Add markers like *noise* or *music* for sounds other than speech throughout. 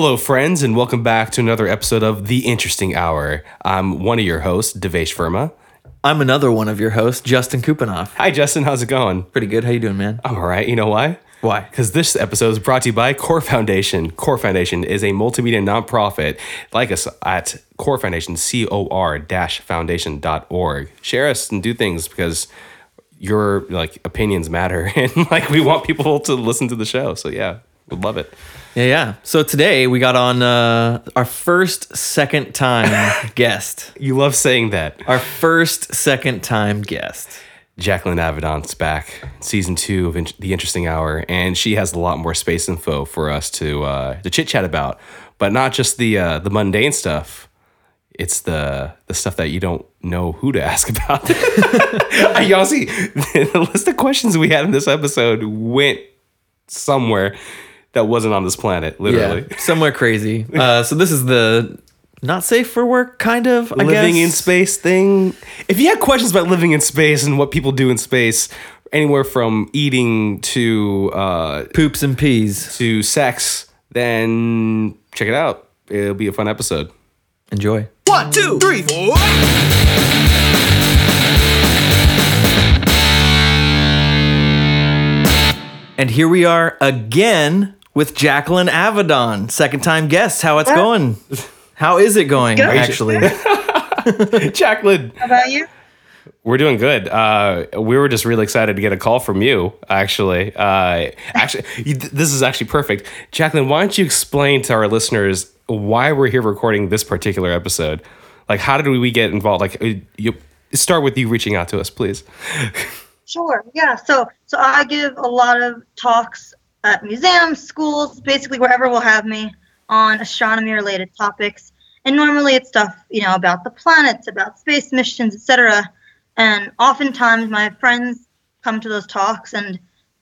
Hello, friends, and welcome back to another episode of The Interesting Hour. I'm one of your hosts, Devesh Verma. I'm another one of your hosts, Justin Kupanoff. Hi, Justin. How's it going? Pretty good. How you doing, man? I'm all right. You know why? Why? Because this episode is brought to you by Core Foundation. Core Foundation is a multimedia nonprofit. Like us at Core Foundation, C O R foundation.org. Share us and do things because your like opinions matter *laughs* and like we want people to listen to the show. So yeah, we'd love it. Yeah, yeah. So today we got on uh, our first second time *laughs* guest. You love saying that. Our first second time guest. Jacklyn Avidon's back, season two of In- The Interesting Hour, and she has a lot more space info for us to uh, to chit chat about, but not just the uh, the mundane stuff. It's the the stuff that you don't know who to ask *laughs* about. *laughs* Y'all see the list of questions we had in this episode went somewhere that wasn't on this planet, literally. Yeah, somewhere crazy. *laughs* Uh, so this is the not safe for work kind of I living guess. in space thing. If you had questions about living in space and what people do in space, anywhere from eating to uh, poops and peas. to sex, then check it out. It'll be a fun episode. Enjoy. One, two, three, four. And here we are again with Jacklyn Avidon, second time guest. How it's going? How is it going? Good. Actually, *laughs* Jacklyn, How about you? we're doing good. Uh, we were just really excited to get a call from you. Actually, uh, actually, this is actually perfect. Jacklyn, why don't you explain to our listeners why we're here recording this particular episode? Like, how did we get involved? Like, uh, you start with you reaching out to us, please. Sure. Yeah. So so I give a lot of talks at museums, schools, basically wherever will have me on astronomy related topics. And normally it's stuff, you know, about the planets, about space missions, etc. And oftentimes my friends come to those talks and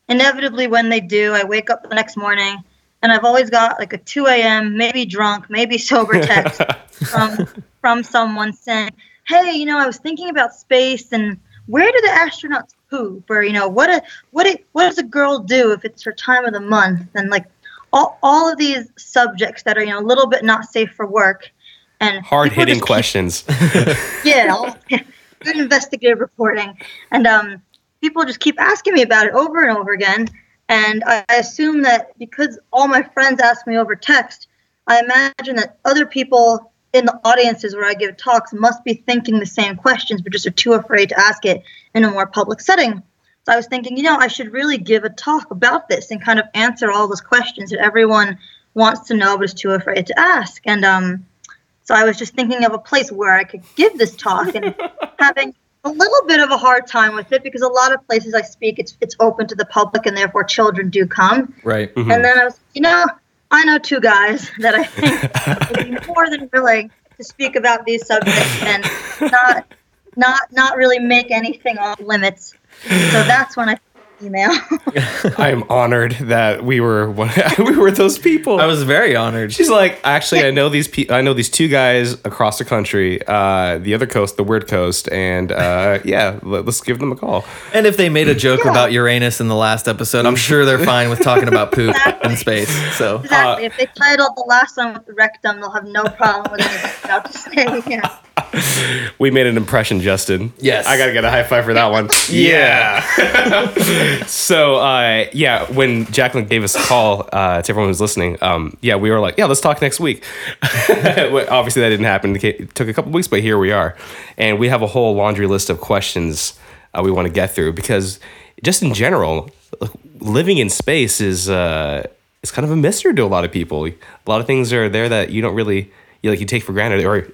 inevitably when they do, I wake up the next morning and I've always got like a 2 a.m., maybe drunk, maybe *laughs* sober text from *laughs* from someone saying, "Hey, you know, I was thinking about space and where do the astronauts poop? Or you know, what a what a, what does a girl do if it's her time of the month? And like all all of these subjects that are you know a little bit not safe for work and Hard hitting just keep- questions. *laughs* yeah, all- *laughs* good investigative reporting. And um, people just keep asking me about it over and over again. And I I assume that because all my friends ask me over text, I imagine that other people in the audiences where I give talks must be thinking the same questions, but just are too afraid to ask it in a more public setting. So I was thinking, you know, I should really give a talk about this and kind of answer all those questions that everyone wants to know but is too afraid to ask. And um, so I was just thinking of a place where I could give this talk and *laughs* having a little bit of a hard time with it because a lot of places I speak, it's it's open to the public and therefore children do come. right. Hmm. And then I was, you know, I know two guys that I think *laughs* would be more than willing to speak about these subjects and not not not really make anything off limits. So that's when I email. *laughs* *laughs* I am honored that we were one, *laughs* we were those people. I was very honored. She's like, actually, I know these. Pe- I know these two guys across the country, uh, the other coast, the weird coast, and uh, yeah, let, us give them a call. And if they made a joke Yeah. about Uranus in the last episode, I'm sure they're fine with talking about poop in space. So exactly. if they titled the last one with the rectum, they'll have no problem with anything I'm about to say. Yeah. *laughs* We made an impression, Justin. Yes. I gotta get a high five for that one. *laughs* yeah. *laughs* so uh, yeah, when Jacklyn gave us a call uh, to everyone who's listening, um, yeah, we were like, yeah, let's talk next week. Obviously, that didn't happen. It took a couple weeks, but here we are, and we have a whole laundry list of questions uh, we want to get through because just in general, living in space is uh, it's kind of a mystery to a lot of people. A lot of things are there that you don't really you like you take for granted, or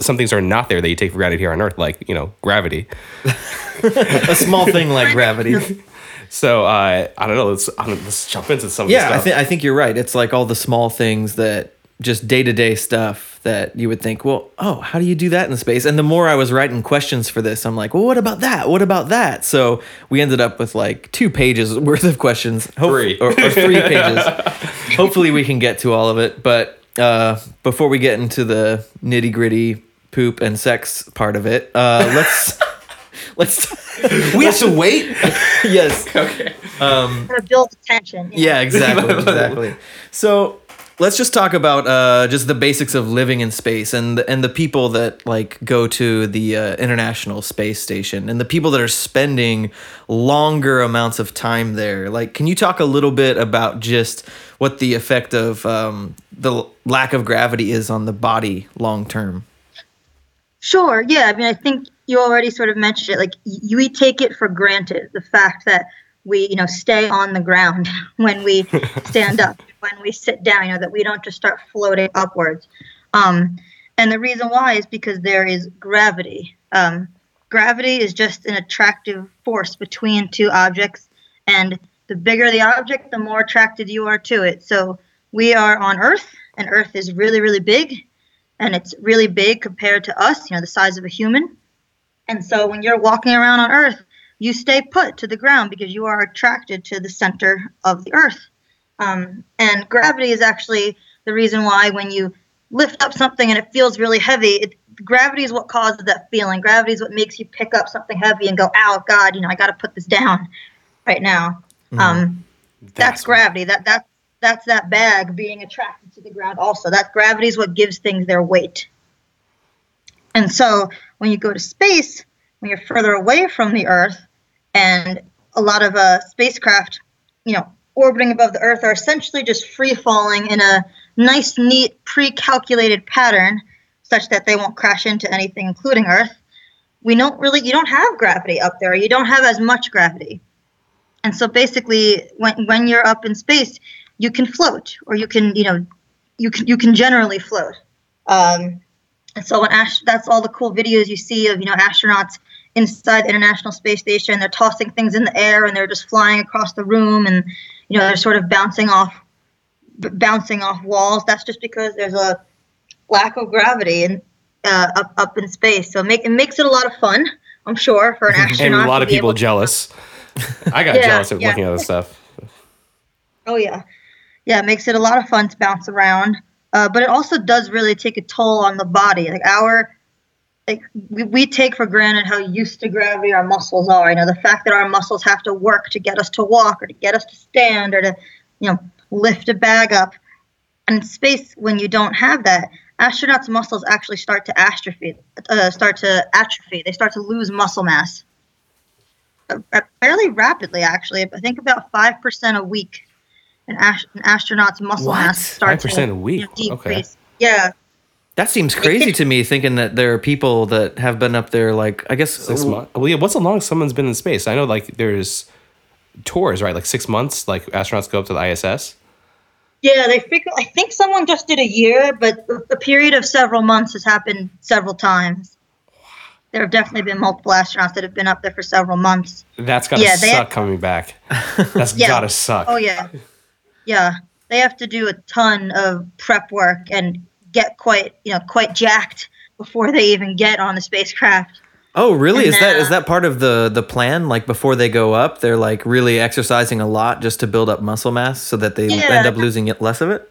some things are not there that you take for granted here on Earth, like you know gravity. *laughs* a small thing like *laughs* gravity. So uh, I don't know. Let's I don't, let's jump into some. Yeah, of I think I think you're right. It's like all the small things that just day to day stuff that you would think, well, oh, how do you do that in space? And the more I was writing questions for this, I'm like, well, what about that? What about that? So we ended up with like two pages *laughs* worth of questions, Hope- Three. or, or three pages. Hopefully, we can get to all of it. But uh, before we get into the nitty gritty poop and sex part of it, uh, *laughs* let's let's we have to wait. *laughs* yes okay. um, build attention. you yeah, exactly, *laughs* exactly. So let's just talk about uh, just the basics of living in space and and the people that like go to the uh, International Space Station and the people that are spending longer amounts of time there. Like, can you talk a little bit about just what the effect of um, the lack of gravity is on the body long term? Sure. Yeah. I mean, I think you already sort of mentioned it. Like, we take it for granted the fact that we, you know, stay on the ground *laughs* when we *laughs* stand up, when we sit down. You know, that we don't just start floating upwards. Um, and the reason why is because there is gravity. Um, gravity is just an attractive force between two objects, and the bigger the object, the more attracted you are to it. So we are on Earth, and Earth is really, really big and it's really big compared to us, you know, the size of a human. And so when you're walking around on Earth, you stay put to the ground because you are attracted to the center of the Earth. Um, and gravity is actually the reason why when you lift up something and it feels really heavy, it, gravity is what causes that feeling. Gravity is what makes you pick up something heavy and go, "Ow, God, you know, I got to put this down right now." Mm-hmm. Um, that's, gravity. That that's that's that bag being attracted to the ground. Also, that gravity is what gives things their weight. And so, when you go to space, when you're further away from the Earth, and a lot of uh, spacecraft, you know, orbiting above the Earth are essentially just free falling in a nice, neat, pre-calculated pattern, such that they won't crash into anything, including Earth. We don't really, you don't have gravity up there. You don't have as much gravity. And so basically, when when you're up in space, you can float, or you can, you know, you can you can generally float. Um, and so when Ash, that's all the cool videos you see of you know astronauts inside the International Space Station. They're tossing things in the air and they're just flying across the room, and you know they're sort of bouncing off b- bouncing off walls. That's just because there's a lack of gravity in, uh, up up in space. So it, make, it makes it a lot of fun. I'm sure for an *laughs* astronaut. and a lot of people jealous. *laughs* I got Yeah, jealous of yeah. looking at this stuff. Oh yeah, yeah. It makes it a lot of fun to bounce around, uh, but it also does really take a toll on the body. Like our, like we, we take for granted how used to gravity our muscles are. You know, the fact that our muscles have to work to get us to walk or to get us to stand or to, you know, lift a bag up. And in space, when you don't have that, astronauts' muscles actually start to atrophy. Uh, start to atrophy. They start to lose muscle mass. Uh, uh, fairly rapidly, actually. I think about five percent a week an, ast- an astronaut's muscle What? mass starts 5% to a week? you know, Okay. decrease. Yeah, That seems crazy to me, thinking that there are people that have been up there, like I guess Six months. Well, yeah. What's the longest someone's been in space? I know, like, there's tours, right? Like six months. Like astronauts go up to the ISS. yeah. They figure. I think someone just did a year, but a period of several months has happened several times. There have definitely been multiple astronauts that have been up there for several months. That's gotta Yeah, they- suck coming back. *laughs* That's Yeah. gotta suck. Oh yeah, yeah. They have to do a ton of prep work and get quite, you know, quite jacked before they even get on the spacecraft. Oh, really? And Is that then, is uh, that part of the the plan? Like before they go up, they're like really exercising a lot just to build up muscle mass, so that they Yeah. end up losing it less of it.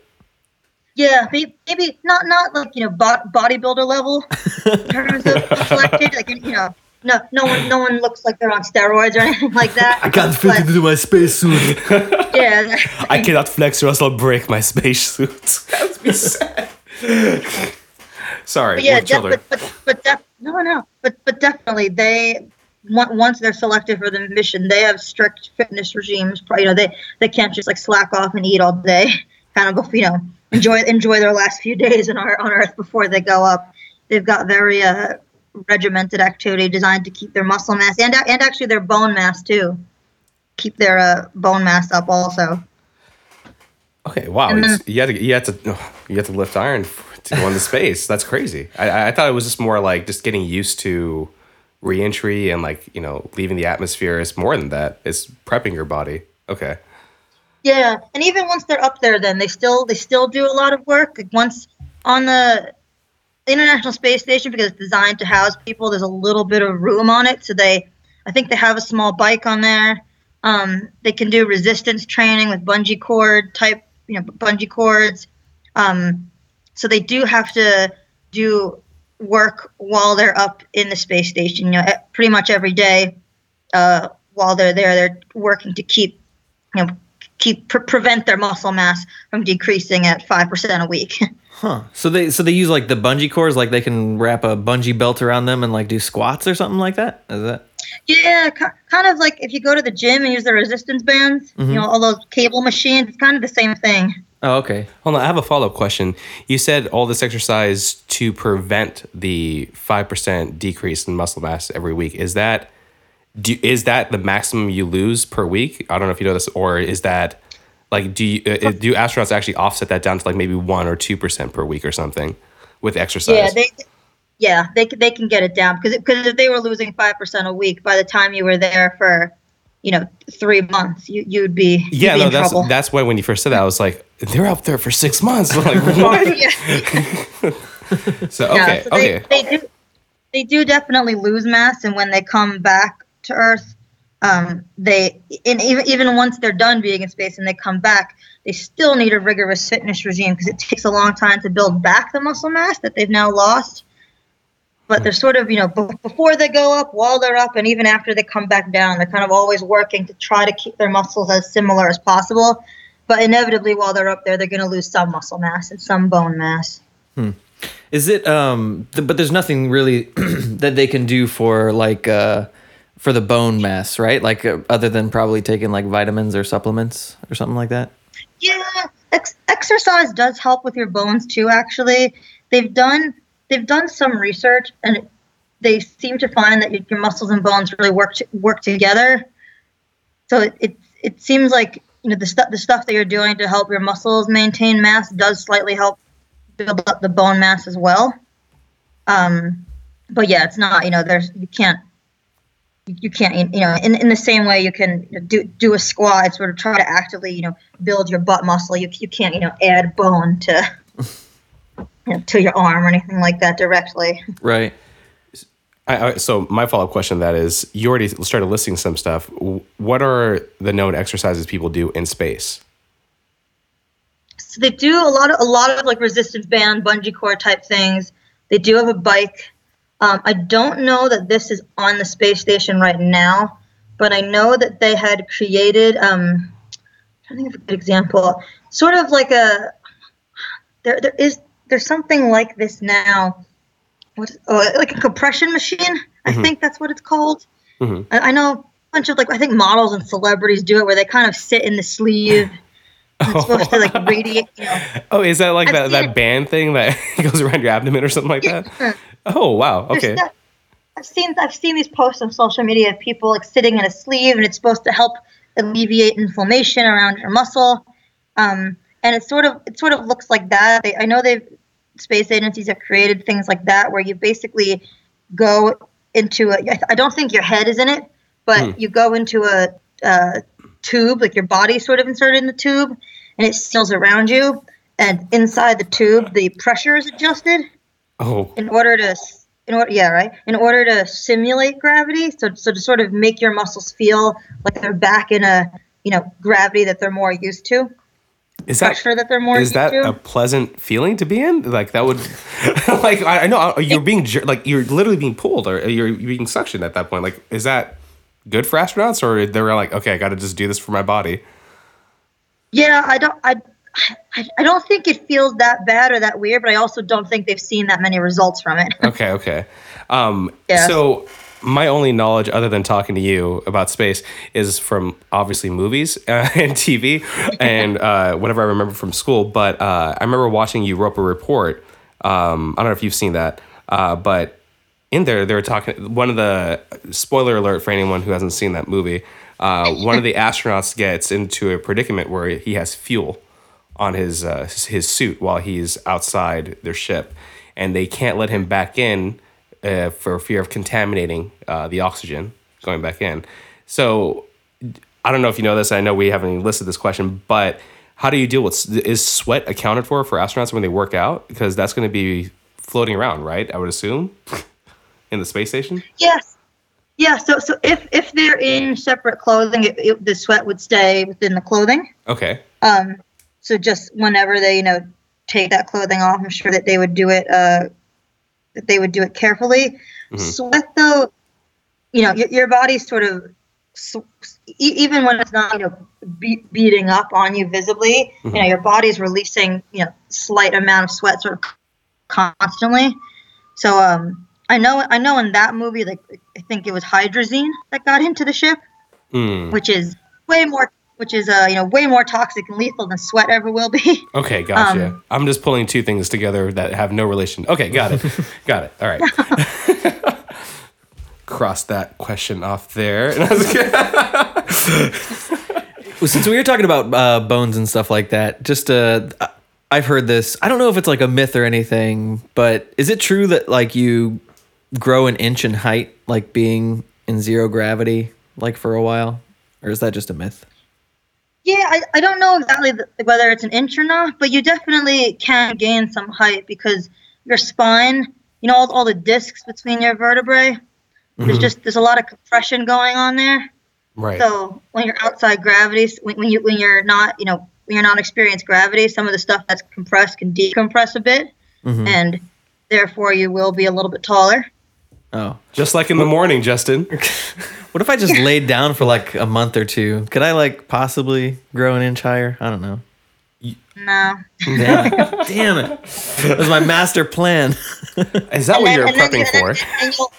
Yeah, maybe, maybe not not like you know bo- bodybuilder level in terms of *laughs* selected. Like you know, no no one no one looks like they're on steroids or *laughs* anything like that. I can't fit but, into my spacesuit. *laughs* Yeah, I cannot flex or else I'll break my spacesuit. that would be sad. *laughs* Sorry, but yeah, children. but but, but def- no no, but but definitely they on- once they're selected for the mission, they have strict fitness regimes. You know, they they can't just like slack off and eat all day. *laughs* Kind of you know enjoy enjoy their last few days on our on Earth before they go up. They've got very uh, regimented activity designed to keep their muscle mass and and actually their bone mass too. Keep their uh, bone mass up also. Okay, wow. It's- you had to you had to you had to lift iron to go into space. That's crazy. I, I thought it was just more like just getting used to reentry and like you know leaving the atmosphere. It's more than that. It's prepping your body. Okay. Yeah, and even once they're up there, then they still they still do a lot of work. Like once on the International Space Station, because it's designed to house people, there's a little bit of room on it. So they, I think they have a small bike on there. Um, they can do resistance training with bungee cord type, you know, bungee cords. Um, so they do have to do work while they're up in the space station. You know, pretty much every day uh, while they're there, they're working to keep, you know, keep pre- prevent their muscle mass from decreasing at five percent a week. *laughs* Huh. So they so they use like the bungee cords, like they can wrap a bungee belt around them and like do squats or something like that. Is that? yeah, kind of like if you go to the gym and use the resistance bands, Mhm. you know, all those cable machines. It's kind of the same thing. Oh, okay. Hold on, I have a follow up question. You said all this exercise to prevent the five percent decrease in muscle mass every week. Is that do, is that the maximum you lose per week? I don't know if you know this, or is that like do you, uh, do astronauts actually offset that down to like maybe one or two percent per week or something with exercise? Yeah, they. Yeah, they they can get it down because because if they were losing five percent a week, by the time you were there for, you know, three months, you you'd be you'd yeah, be no, that's trouble. that's why when you first said that, I was like, they're up there for six months. I'm *laughs* like, *laughs* what? So okay, so they, okay, they do they do definitely lose mass, and when they come back to Earth, um, they and even even once they're done being in space and they come back, they still need a rigorous fitness regime because it takes a long time to build back the muscle mass that they've now lost. But they're sort of, you know, b- before they go up, while they're up, and even after they come back down, they're kind of always working to try to keep their muscles as similar as possible. But inevitably, while they're up there, they're going to lose some muscle mass and some bone mass. Hmm. Is it um th- but there's nothing really *clears throat* that they can do for like uh for the bone mass, right? Like uh, other than probably taking like vitamins or supplements or something like that. Yeah, ex- exercise does help with your bones too. Actually, they've done they've done some research, and they seem to find that your muscles and bones really work to, work together. So it, it it seems like you know the stuff the stuff that you're doing to help your muscles maintain mass does slightly help build up the bone mass as well. Um, but yeah, it's not you know there's you can't you can't you know in, in the same way you can do do a squat sort of try to actively you know build your butt muscle you, you can't you know add bone to *laughs* you know, to your arm or anything like that directly Right. I, I, so my follow up question to that is, you already started listing some stuff. What are the known exercises people do in space? so they do a lot of a lot of like resistance band bungee cord type things they do have a bike um, i don't know that this is on the space station right now but i know that they had created um i think of a good example sort of like a there there is there's something like this now what oh, like a compression machine i Mhm. think that's what it's called Mhm. I, I know a bunch of like i think models and celebrities do it where they kind of sit in the sleeve *laughs* it's supposed *laughs* to like radiate you know Oh, is that like I've that, that it. band thing that *laughs* goes around your abdomen or something like that? Oh, wow. Okay. stuff- I've seen I've seen these posts on social media of people like sitting in a sleeve, and it's supposed to help alleviate inflammation around your muscle. Um, and it sort of it sort of looks like that. They, I know they've space agencies have created things like that where you basically go into a. I don't think your head is in it, but Hmm. you go into a, a tube, like your body sort of inserted in the tube, and it seals around you. And inside the tube, the pressure is adjusted Oh, in order to in order yeah right in order to simulate gravity so so to sort of make your muscles feel like they're back in a you know gravity that they're more used to is that pressure that they're more is that to a pleasant feeling to be in? Like that would, *laughs* like I, I know uh, you're being like you're literally being pulled or you're being suctioned at that point. Like, is that good for astronauts or they were like, okay, I got to just do this for my body? yeah i don't I, I don't think it feels that bad or that weird but i also don't think they've seen that many results from it *laughs* Okay, okay. Um, Yeah. So my only knowledge, other than talking to you about space, is from obviously movies uh, *laughs* and TV and uh, whatever I remember from school. But uh, I remember watching Europa Report. Um, I don't know if you've seen that, uh, but in there they were talking. One of the spoiler alert for anyone who hasn't seen that movie. Uh, *laughs* one of the astronauts gets into a predicament where he has fuel on his uh, his suit while he's outside their ship, and they can't let him back in uh, for fear of contaminating uh, the oxygen going back in. So I don't know if you know this. I know we haven't listed this question, but how do you deal with is sweat accounted for for astronauts when they work out? Because that's going to be floating around, right? I would assume *laughs* in the space station. yes yeah so so if if they're in separate clothing it, it, the sweat would stay within the clothing Okay. Um, so just whenever they, you know, take that clothing off, I'm sure that they would do it. Uh, that they would do it carefully. Mhm. Sweat, though, you know, your, your body's sort of even when it's not you know be- beating up on you visibly, you know your body's releasing you know slight amount of sweat sort of constantly. So um, I know I know in that movie like I think it was hydrazine that got into the ship, Hmm. which is way more which is uh you know way more toxic and lethal than sweat ever will be. *laughs* Okay, gotcha. Um, I'm just pulling two things together that have no relation. Okay, got it. *laughs* got it. All right. *laughs* Cross that question off there. Well, since we were talking about uh, bones and stuff like that, just uh, I've heard this. I don't know if it's like a myth or anything, but is it true that like you grow an inch in height, like being in zero gravity, like for a while, or is that just a myth? Yeah, I, I don't know exactly th- whether it's an inch or not, but you definitely can gain some height because your spine, you know, all, all the discs between your vertebrae, there's just there's a lot of compression going on there. right. So when you're outside gravity, when, when you when you're not, you know, when you're not experienced gravity, some of the stuff that's compressed can decompress a bit, Mhm. and therefore you will be a little bit taller. Oh, Just like in the morning, Justin. *laughs* what if I just laid down for like a month or two? Could I like possibly grow an inch higher? I don't know. No. Damn it! Damn it! That was my master plan. *laughs* Is that what And you're then- and then- prepping and then- for? and you'll-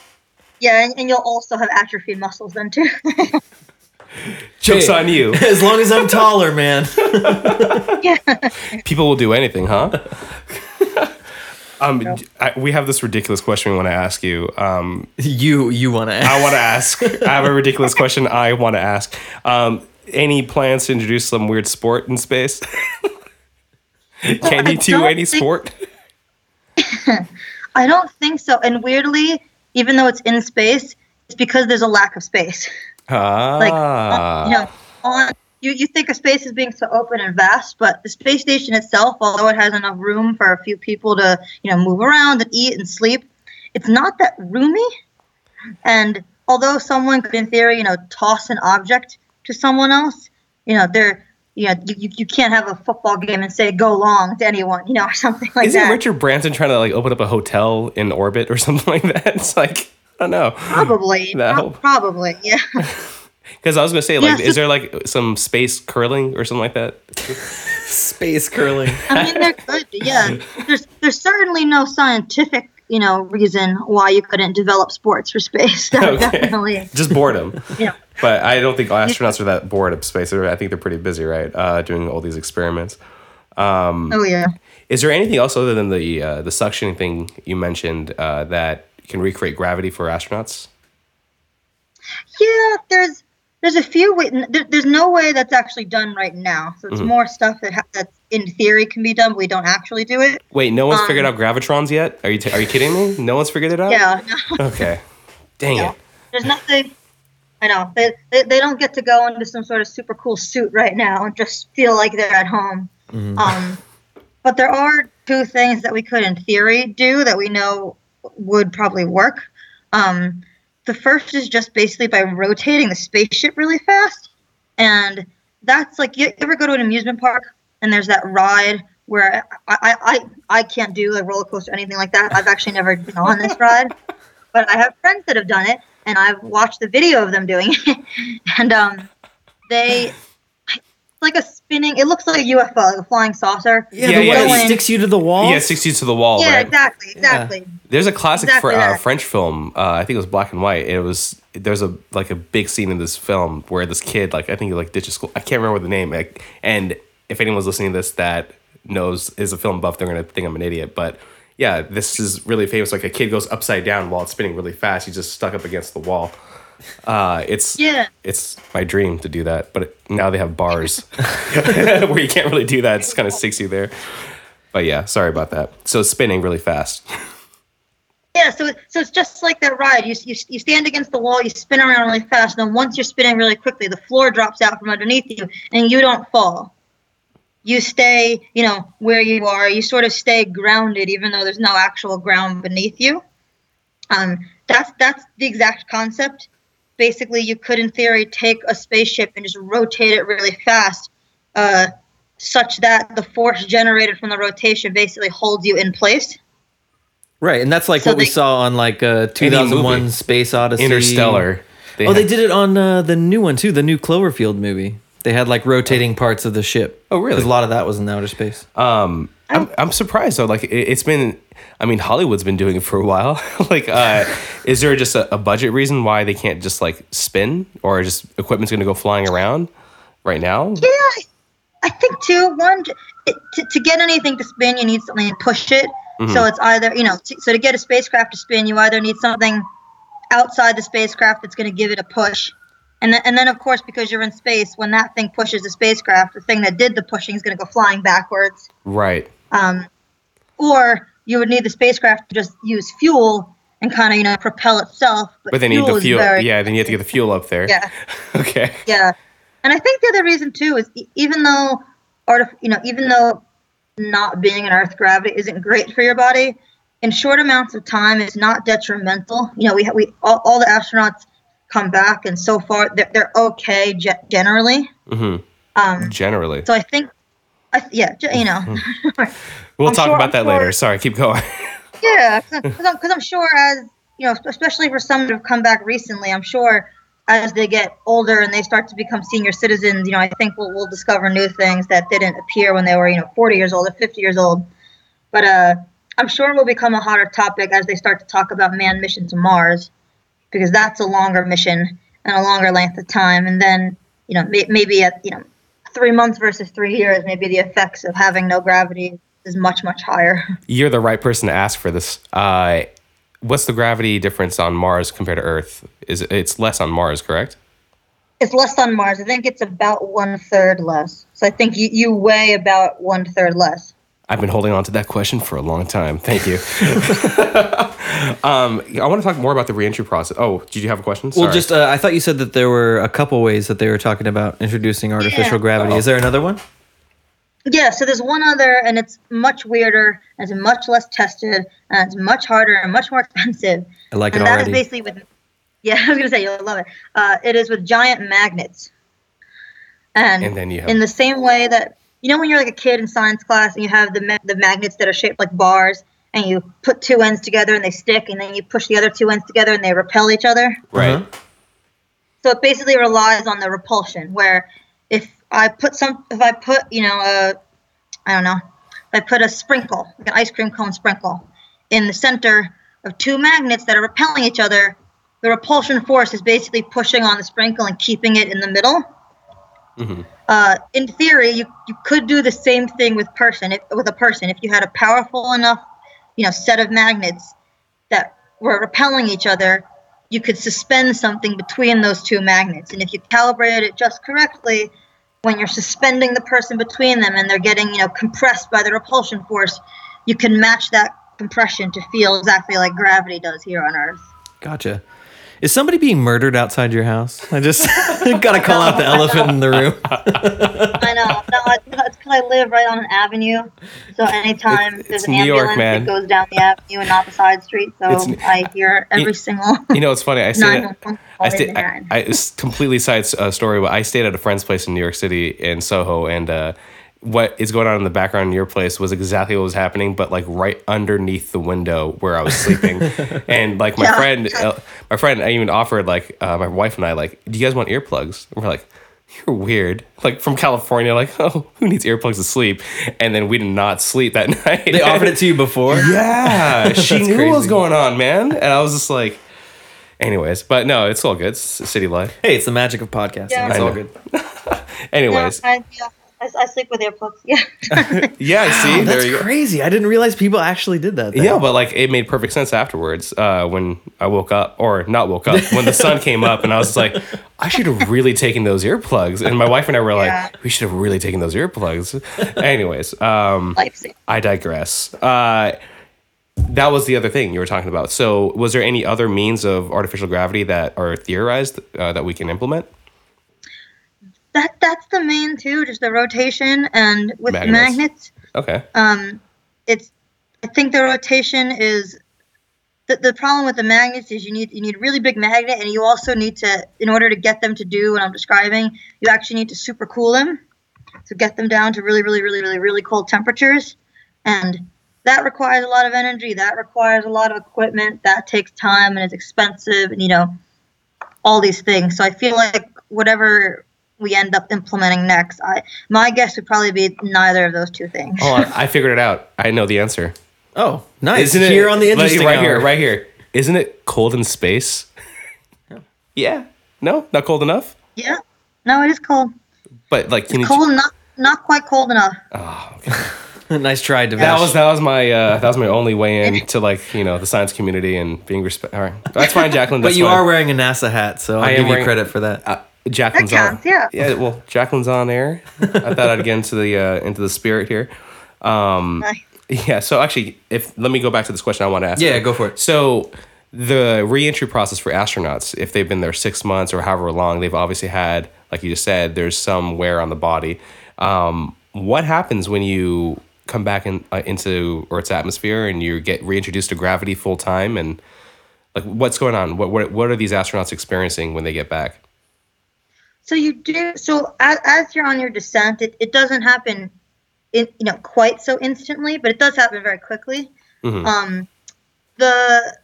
yeah, and, and you'll also have atrophied muscles then too. *laughs* Joke's Hey. on you. as long as I'm taller, man. yeah. People will do anything, huh? Um, I, we have this ridiculous question we want to ask you. Um, you you want to? I want to ask. I have a ridiculous *laughs* question I want to ask. Um, any plans to introduce some weird sport in space? *laughs* Can I you do don't any think- sport? *laughs* I don't think so. And weirdly, even though it's in space, it's because there's a lack of space. Ah. Like, you know, on you, you think of space as being so open and vast, but the space station itself, although it has enough room for a few people to, you know, move around and eat and sleep, it's not that roomy. And although someone could, in theory, you know, toss an object to someone else, you know, they're, you know, you, you, can't have a football game and say go long to anyone, you know, or *laughs* something like isn't that. Richard Branson trying to like open up a hotel in orbit or *laughs* something like that? It's like I don't know. Probably, pro- probably, yeah. *laughs* Because I was gonna say, like, Yeah, is there like some space curling or something like that? Space curling. I mean, there could yeah. *laughs* There's there's certainly no scientific, you know, reason why you couldn't develop sports for space. That *laughs* Okay. Definitely, Just boredom. *laughs* you know. But I don't think astronauts are that bored of space. I think they're pretty busy, right? Uh, doing all these experiments. Oh yeah. Is there anything else other than the uh, the suction thing you mentioned uh, that can recreate gravity for astronauts? Yeah, there's there's a few way. There, there's no way that's actually done right now. So it's Mhm. more stuff that ha- that in theory can be done, but we don't actually do it. Wait, no one's Um, figured out gravitrons yet? Are you t- are you kidding me? No one's figured it out. Yeah. No, *laughs* Okay. Dang Yeah. it. there's nothing. I know they, they they don't get to go into some sort of super cool suit right now and just feel like they're at home. Um, but there are two things that we could, in theory, do that we know would probably work. Um, the first is just basically by rotating the spaceship really fast, and that's like you ever go to an amusement park and there's that ride where I I, I, I can't do a roller coaster or anything like that. I've actually never been on this ride, *laughs* but I have friends that have done it, and I've watched the video of them doing it, *laughs* and um, they it's like a spinning. It looks like a UFO, like a flying saucer. Yeah, Yeah, the yeah, one sticks you to the wall. Yeah, sixty to the wall, Yeah, right? exactly, exactly. There's a classic Exactly fr- uh. French film. Uh, I think it was black and white. It was there's a like a big scene in this film where this kid like I think he like ditches school. I can't remember the name. Like, and if anyone's listening to this that knows is a film buff, they're gonna think I'm an idiot. But yeah, this is really famous. Like a kid goes upside down while it's spinning really fast. He's just stuck up against the wall. Uh, it's Yeah. it's my dream to do that, but now they have bars *laughs* where you can't really do that. It's kind of sticks you there. But yeah, sorry about that. So spinning really fast. Yeah, so so it's just like that ride. You, you you stand against the wall, you spin around really fast, and then once you're spinning really quickly, the floor drops out from underneath you, and you don't fall. You stay, you know, where you are. You sort of stay grounded, even though there's no actual ground beneath you. Um, that's that's the exact concept. Basically, you could, in theory, take a spaceship and just rotate it really fast, uh, such that the force generated from the rotation basically holds you in place. Right, and that's like So what we saw on like uh, 2001 movie. Space Odyssey. Interstellar. Oh, they did it on uh, the new one too, the new Cloverfield movie. They had like rotating parts of the ship. Oh, really? Because a lot of that was in outer space. Um, I'm, I'm surprised though. Like it, it's been, I mean, Hollywood's been doing it for a while. *laughs* like, uh, *laughs* is there just a, a budget reason why they can't just like spin, or just equipment's going to go flying around right now? Yeah, I- think too. One, it, to, to get anything to spin, you need something to push it. So it's either you know, t- so to get a spacecraft to spin, you either need something outside the spacecraft that's going to give it a push, and then and then of course because you're in space, when that thing pushes the spacecraft, the thing that did the pushing is going to go flying backwards. Right. Um, or you would need the spacecraft to just use fuel and kind of you know propel itself. But they need the fuel. very- Yeah, then you have to get the fuel up there. Yeah. *laughs* okay. Yeah, and I think the other reason too is e- even though art, you know, even though not being in Earth gravity isn't great for your body, in short amounts of time, it's not detrimental. You know, we ha- we all, all the astronauts come back, and so far they're, they're okay ge- generally. hmm Um, Generally, so I think, I, yeah, you know, *laughs* we'll I'm talk sure- about that sure- later. Sorry, keep going. *laughs* Yeah, because I'm, I'm sure as you know, especially for some that have come back recently, I'm sure as they get older and they start to become senior citizens, you know, I think we'll, we'll discover new things that didn't appear when they were, you know, 40 years old or 50 years old. But uh, I'm sure it will become a hotter topic as they start to talk about manned mission to Mars, because that's a longer mission and a longer length of time. And then, you know, may, maybe at you know, three months versus three years, maybe the effects of having no gravity is much much higher. *laughs* You're the right person to ask for this. Uh, what's the gravity difference on Mars compared to Earth? Is it, it's less on Mars, correct? It's less on Mars. I think it's about one third less. So I think you, you weigh about one third less. I've been holding on to that question for a long time. Thank you. *laughs* um, I want to talk more about the reentry process. Oh, did you have a question? Well, just uh, I thought you said that there were a couple ways that they were talking about introducing artificial Yeah. gravity. Is there another one? Yeah, so there's one other, and it's much weirder, and it's much less tested, and it's much harder and much more *laughs* expensive. I like it and that is basically with, yeah, *laughs* I was gonna say you'll love it. Uh, it is with giant magnets, and, And then you have- in the same way that you know when you're like a kid in science class and you have the ma- the magnets that are shaped like bars, and you put two ends together and they stick, and then you push the other two ends together and they repel each other. right. Uh-huh. So it basically relies on the repulsion. Where if I put some, if I put, you know, a, I don't know, if I put a sprinkle, like an ice cream cone sprinkle, in the center of two magnets that are repelling each other, the repulsion force is basically pushing on the sprinkle and keeping it in the middle. Mhm. Uh, in theory, you, you could do the same thing with person if, with a person if you had a powerful enough, you know, set of magnets that were repelling each other you could suspend something between those two magnets. And if you calibrated it just correctly, when you're suspending the person between them and they're getting, you know, compressed by the repulsion force, you can match that compression to feel exactly like gravity does here on Earth. Gotcha. Is somebody being murdered outside your house? I just *laughs* gotta call out the elephant in the room. *laughs* I know. No, it's because I live right on an avenue, so anytime It's- there's it's an New York, ambulance man. that goes down the avenue and not the side street, so It's- I hear every single *laughs* You know, it's funny. I stayed. At, 911 I call stayed. I. I it's completely side uh, story, but I stayed at a friend's place in New York City in Soho, and uh, what is going on in the background in your place was exactly what was happening, but like right underneath the window where I was sleeping, *laughs* and like my Yeah. friend, uh, my friend, I even offered like uh, my wife and I like, do you guys want earplugs? And we're like. You're weird. Like from California, like, *laughs* oh, who needs earplugs to sleep? And then we did not sleep that *laughs* night. They offered it to you before. Yeah, she That's knew what was going on, man. And I was just like, anyways, but no, it's all good. It's city life. Hey, it's the magic of podcasting. Yeah. It's I all know. good. Anyways, Yeah, I, yeah, I, I sleep with earplugs. Yeah. *laughs* yeah, I see, there that's crazy. I didn't realize people actually did that. Yeah, but like it made perfect sense afterwards uh, when I woke up, or not woke up, when the sun came up, and I was like, I should have really taken those earplugs. And my wife and I were Yeah. like, we should have really taken those earplugs. Anyways, um, I digress. Uh, that was the other thing you were talking about. So, was there any other means of artificial gravity that are theorized uh, that we can implement? That that's the main too, just the rotation and with Magnets. magnets. Okay. um, it's I think the rotation is the, the problem with the magnets is you need you need a really big magnet and you also need to in order to get them to do what I'm describing you actually need to super cool them to get them down to really really really really really cold temperatures and that requires a lot of energy that requires a lot of equipment that takes time and is expensive and you know all these things. So I feel like whatever we end up implementing next, I my guess would probably be neither of those two things. Oh, I I *laughs* figured it out. I know the answer. Oh, nice. Isn't it here on the like, interesting right here, right here? Isn't it cold in space? *laughs* Yeah. No, not cold enough. Yeah. No, it is cold. But like, can you? Cold, not not quite cold enough. Oh, okay. *laughs* nice try, Devesh. That was that was my uh, that was my only way in to like you know the science community and being respect. All right, that's fine, Jacklyn. but you fine. are wearing a NASA hat, so I'll I am give you wearing- credit for that. Uh, Jacklyn's That on. yeah. Yeah. Well, Jacklyn's on air. I thought I'd get into the uh, into the spirit here. Um, Nice. yeah. So actually, if let me go back to this question I want to ask. Yeah, you. go for it. So the reentry process for astronauts, if they've been there six months or however long, they've obviously had, like you just said, there's some wear on the body. Um, what happens when you come back in, uh, into Earth's atmosphere and you get reintroduced to gravity full time and like what's going on? What, what what are these astronauts experiencing when they get back? So you do so as, as you're on your descent, it, it doesn't happen, in, you know, quite so instantly, but it does happen very quickly. Mhm. Um, the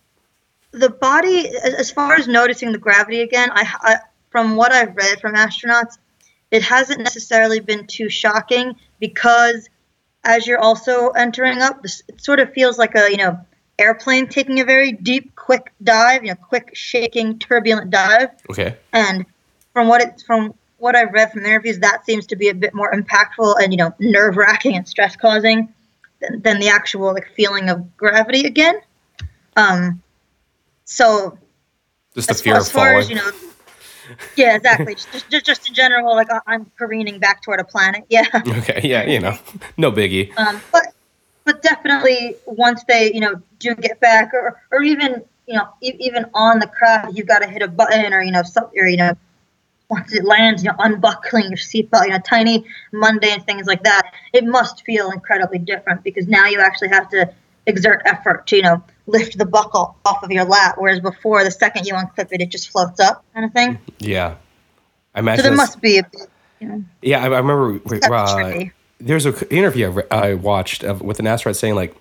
the body, as, as far as noticing the gravity again, I, I from what I've read from astronauts, it hasn't necessarily been too shocking because as you're also entering up, this, it sort of feels like a you know airplane taking a very deep, quick dive, you know, quick shaking, turbulent dive. Okay. And from what it from what I've read from the interviews, that seems to be a bit more impactful and you know nerve wracking and stress causing than, than the actual like feeling of gravity again. Um, so Just the as fear far, of falling. as you know, yeah, exactly. *laughs* just, just just in general, like I'm careening back toward a planet. *laughs* Yeah. Okay, yeah, you know, no biggie. Um, but but definitely once they you know do get back or or even you know e- even on the craft you've got to hit a button or you know something or you know once it lands you know unbuckling your seatbelt you know tiny mundane things like that it must feel incredibly different because now you actually have to exert effort to you know lift the buckle off of your lap whereas before the second you unclip it it just floats up kind of thing Yeah, I imagine. so there must be a bit, you know yeah, I, I remember. Uh, there's a interview I, re- I watched of, with an astronaut saying like,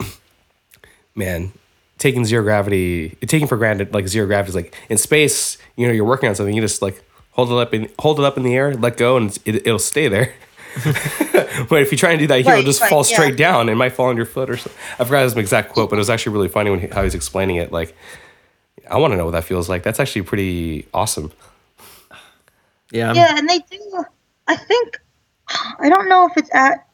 *clears throat* man, taking zero gravity, taking for granted like zero gravity is like in space. You know, you're working on something, you just like hold it up in hold it up in the air, let go, and it, it'll stay there. *laughs* but if you try and do that here, it'll just right, fall yeah. straight down. It might fall on your foot or something. I forgot his exact quote, but it was actually really funny when he, how he was explaining it. Like, I want to know what that feels like. That's actually pretty awesome. Yeah. I'm- yeah, and they do. I think I don't know if it's at.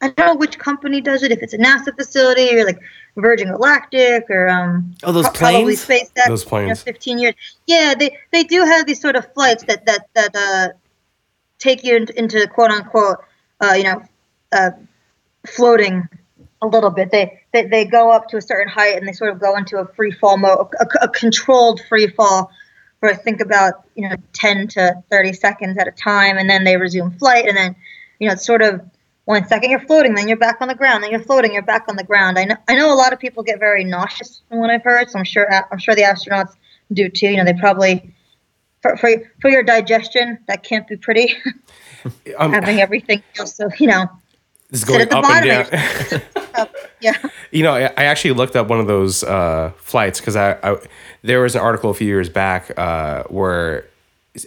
I don't know which company does it. If it's a NASA facility or like Virgin Galactic or um. Oh, those pro- Probably planes? SpaceX. Those You know, planes. Fifteen years. Yeah, they they do have these sort of flights that that that uh take you into, into quote unquote uh you know uh floating a little bit. They, they they go up to a certain height and they sort of go into a free fall mode, a, a controlled free fall for I think about you know 10 to 30 seconds at a time, and then they resume flight, and then you know it's sort of one second you're floating, then you're back on the ground, then you're floating, you're back on the ground. I know I know a lot of people get very nauseous from what I've heard, so I'm sure I'm sure the astronauts do too. You know they probably for for, for your digestion that can't be pretty *laughs* Um, *laughs* having everything just so you know this is going at the up and bottom. down. of *laughs* yeah. You know, I, I actually looked up one of those uh, flights because I, I there was an article a few years back uh, where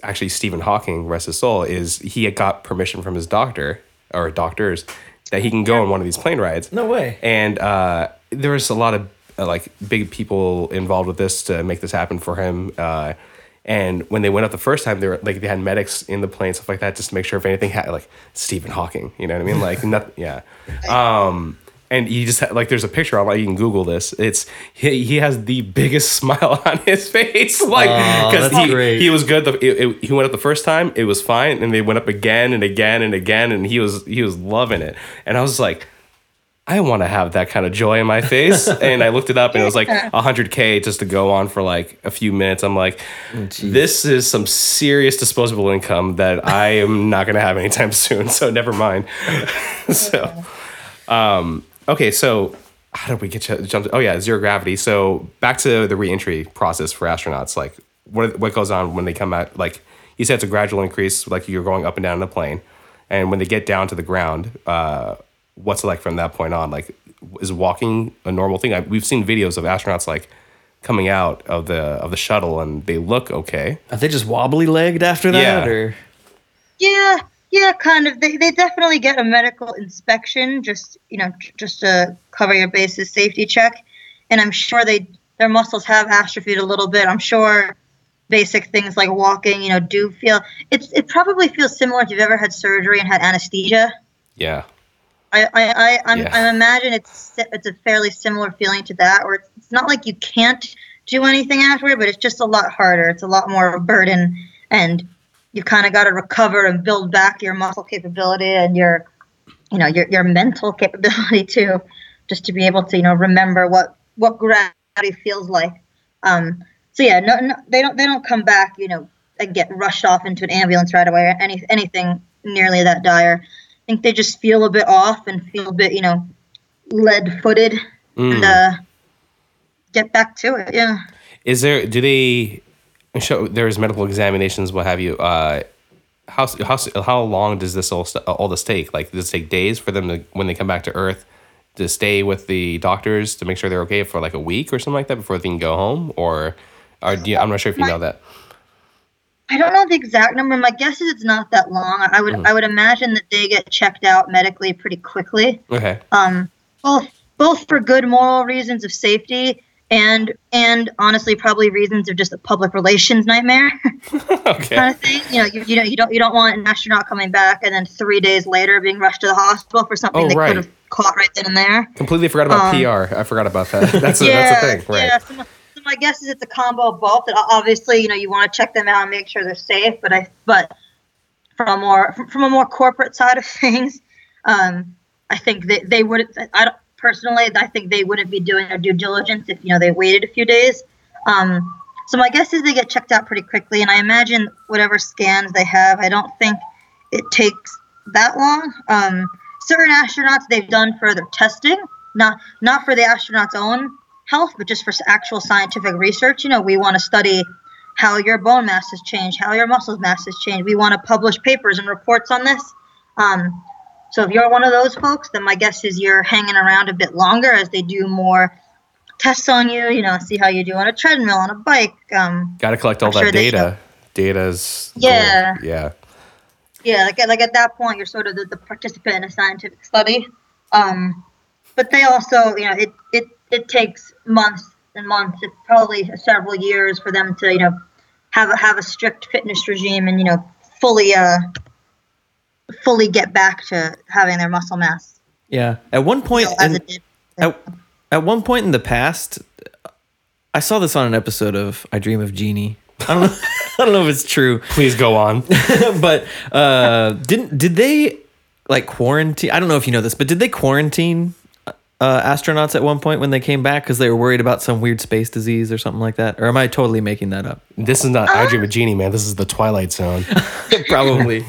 actually Stephen Hawking, rest his soul, is he had got permission from his doctor or doctors that he can go on one of these plane rides. No way. And uh, there was a lot of uh, like big people involved with this to make this happen for him. Uh, and when they went up the first time, they were like they had medics in the plane, stuff like that, just to make sure if anything had like Stephen Hawking, you know what I mean? Like *laughs* nothing, yeah. Um, and you just had, like there's a picture online you can Google this. It's he, he has the biggest *laughs* smile on his face, *laughs* like because that's he great. he was good. The, it, it- he went up the first time, it was fine, and they went up again and again and again, and he was he was loving it. And I was like. I want to have that kind of joy in my face. *laughs* and I looked it up and it was like 100K just to go on for like a few minutes. I'm like, this is some serious disposable income that I am not going to have anytime soon. So never mind. so, um, okay. So, how did we get ch- jumped? Oh, yeah, zero gravity. So, back to the reentry process for astronauts. Like, what, what goes on when they come out? Like, you said it's a gradual increase, like you're going up and down in the plane. And when they get down to the ground, uh, what's it like from that point on? Like, is walking a normal thing? I, we've seen videos of astronauts like coming out of the of the shuttle, and they look okay. Are they just wobbly legged after that, Yeah. or Yeah, yeah, kind of. They, they definitely get a medical inspection, just you know, just to cover your bases, safety check. And I'm sure they their muscles have atrophied a little bit. I'm sure basic things like walking, you know, do feel it's it probably feels similar if you've ever had surgery and had anesthesia. Yeah, I I, I I'm, Yeah. I imagine it's it's a fairly similar feeling to that, or it's, it's not like you can't do anything afterward, but it's just a lot harder. It's a lot more of a burden, and you kind of got to recover and build back your muscle capability and your, you know, your your mental *laughs* capability too, just to be able to you know remember what what gravity feels like. Um, so yeah, no, no, they don't they don't come back, you know, and get rushed off into an ambulance right away or any anything nearly that dire. I think they just feel a bit off and feel a bit, you know, lead footed Mm. and uh, get back to it. Yeah. Is there? Do they show? There's medical examinations, what have you. Uh, how how how long does this all st- all this take? Like, does it take days for them to when they come back to Earth to stay with the doctors to make sure they're okay for like a week or something like that before they can go home? Or, or do you, I'm not sure if you know that. I don't know the exact number. My guess is it's not that long. I would I would imagine that they get checked out medically pretty quickly. Okay. Um, both both for good moral reasons of safety and and honestly probably reasons of just a public relations nightmare *laughs* okay. kind of thing. You know, you, you know you don't you don't want an astronaut coming back and then three days later being rushed to the hospital for something Oh, they right. could have caught right then and there. Completely forgot about um, PR. I forgot about that. *laughs* That's a, yeah, that's a thing, right? Yeah. So my, so my guess is it's a combo of both. That obviously, you know, you want to check them out and make sure they're safe. But I, but from a more from, from a more corporate side of *laughs* things, um, I think that they would. I don't personally. I think they wouldn't be doing their due diligence if you know they waited a few days. Um, so my guess is they get checked out pretty quickly, and I imagine whatever scans they have, I don't think it takes that long. Um, certain astronauts they've done further testing, not not for the astronauts' own health, but just for actual scientific research. You know, we want to study how your bone mass has changed, how your muscles mass has changed. We want to publish papers and reports on this. Um, so if you're one of those folks, then my guess is you're hanging around a bit longer as they do more tests on you. You know, see how you do on a treadmill, on a bike. Um, Got to collect all I'm that sure data. Data's Yeah. yeah. yeah, like at, like at that point, you're sort of the, the participant in a scientific study. Um, but they also, you know, it, it it takes months and months, it's probably several years for them to, you know, have a have a strict fitness regime and you know fully uh fully get back to having their muscle mass yeah? At one point, you know, in- At, at one point in the past, I saw this on an episode of I Dream of Jeannie. I don't know. *laughs* I don't know if it's true, Please go on. *laughs* but uh, didn't did they like quarantine? I don't know if you know this, but did they quarantine uh, astronauts at one point when they came back because they were worried about some weird space disease or something like that? Or am I totally making that up? This is not I Dream of Jeannie, man. This is the Twilight Zone. *laughs* Probably.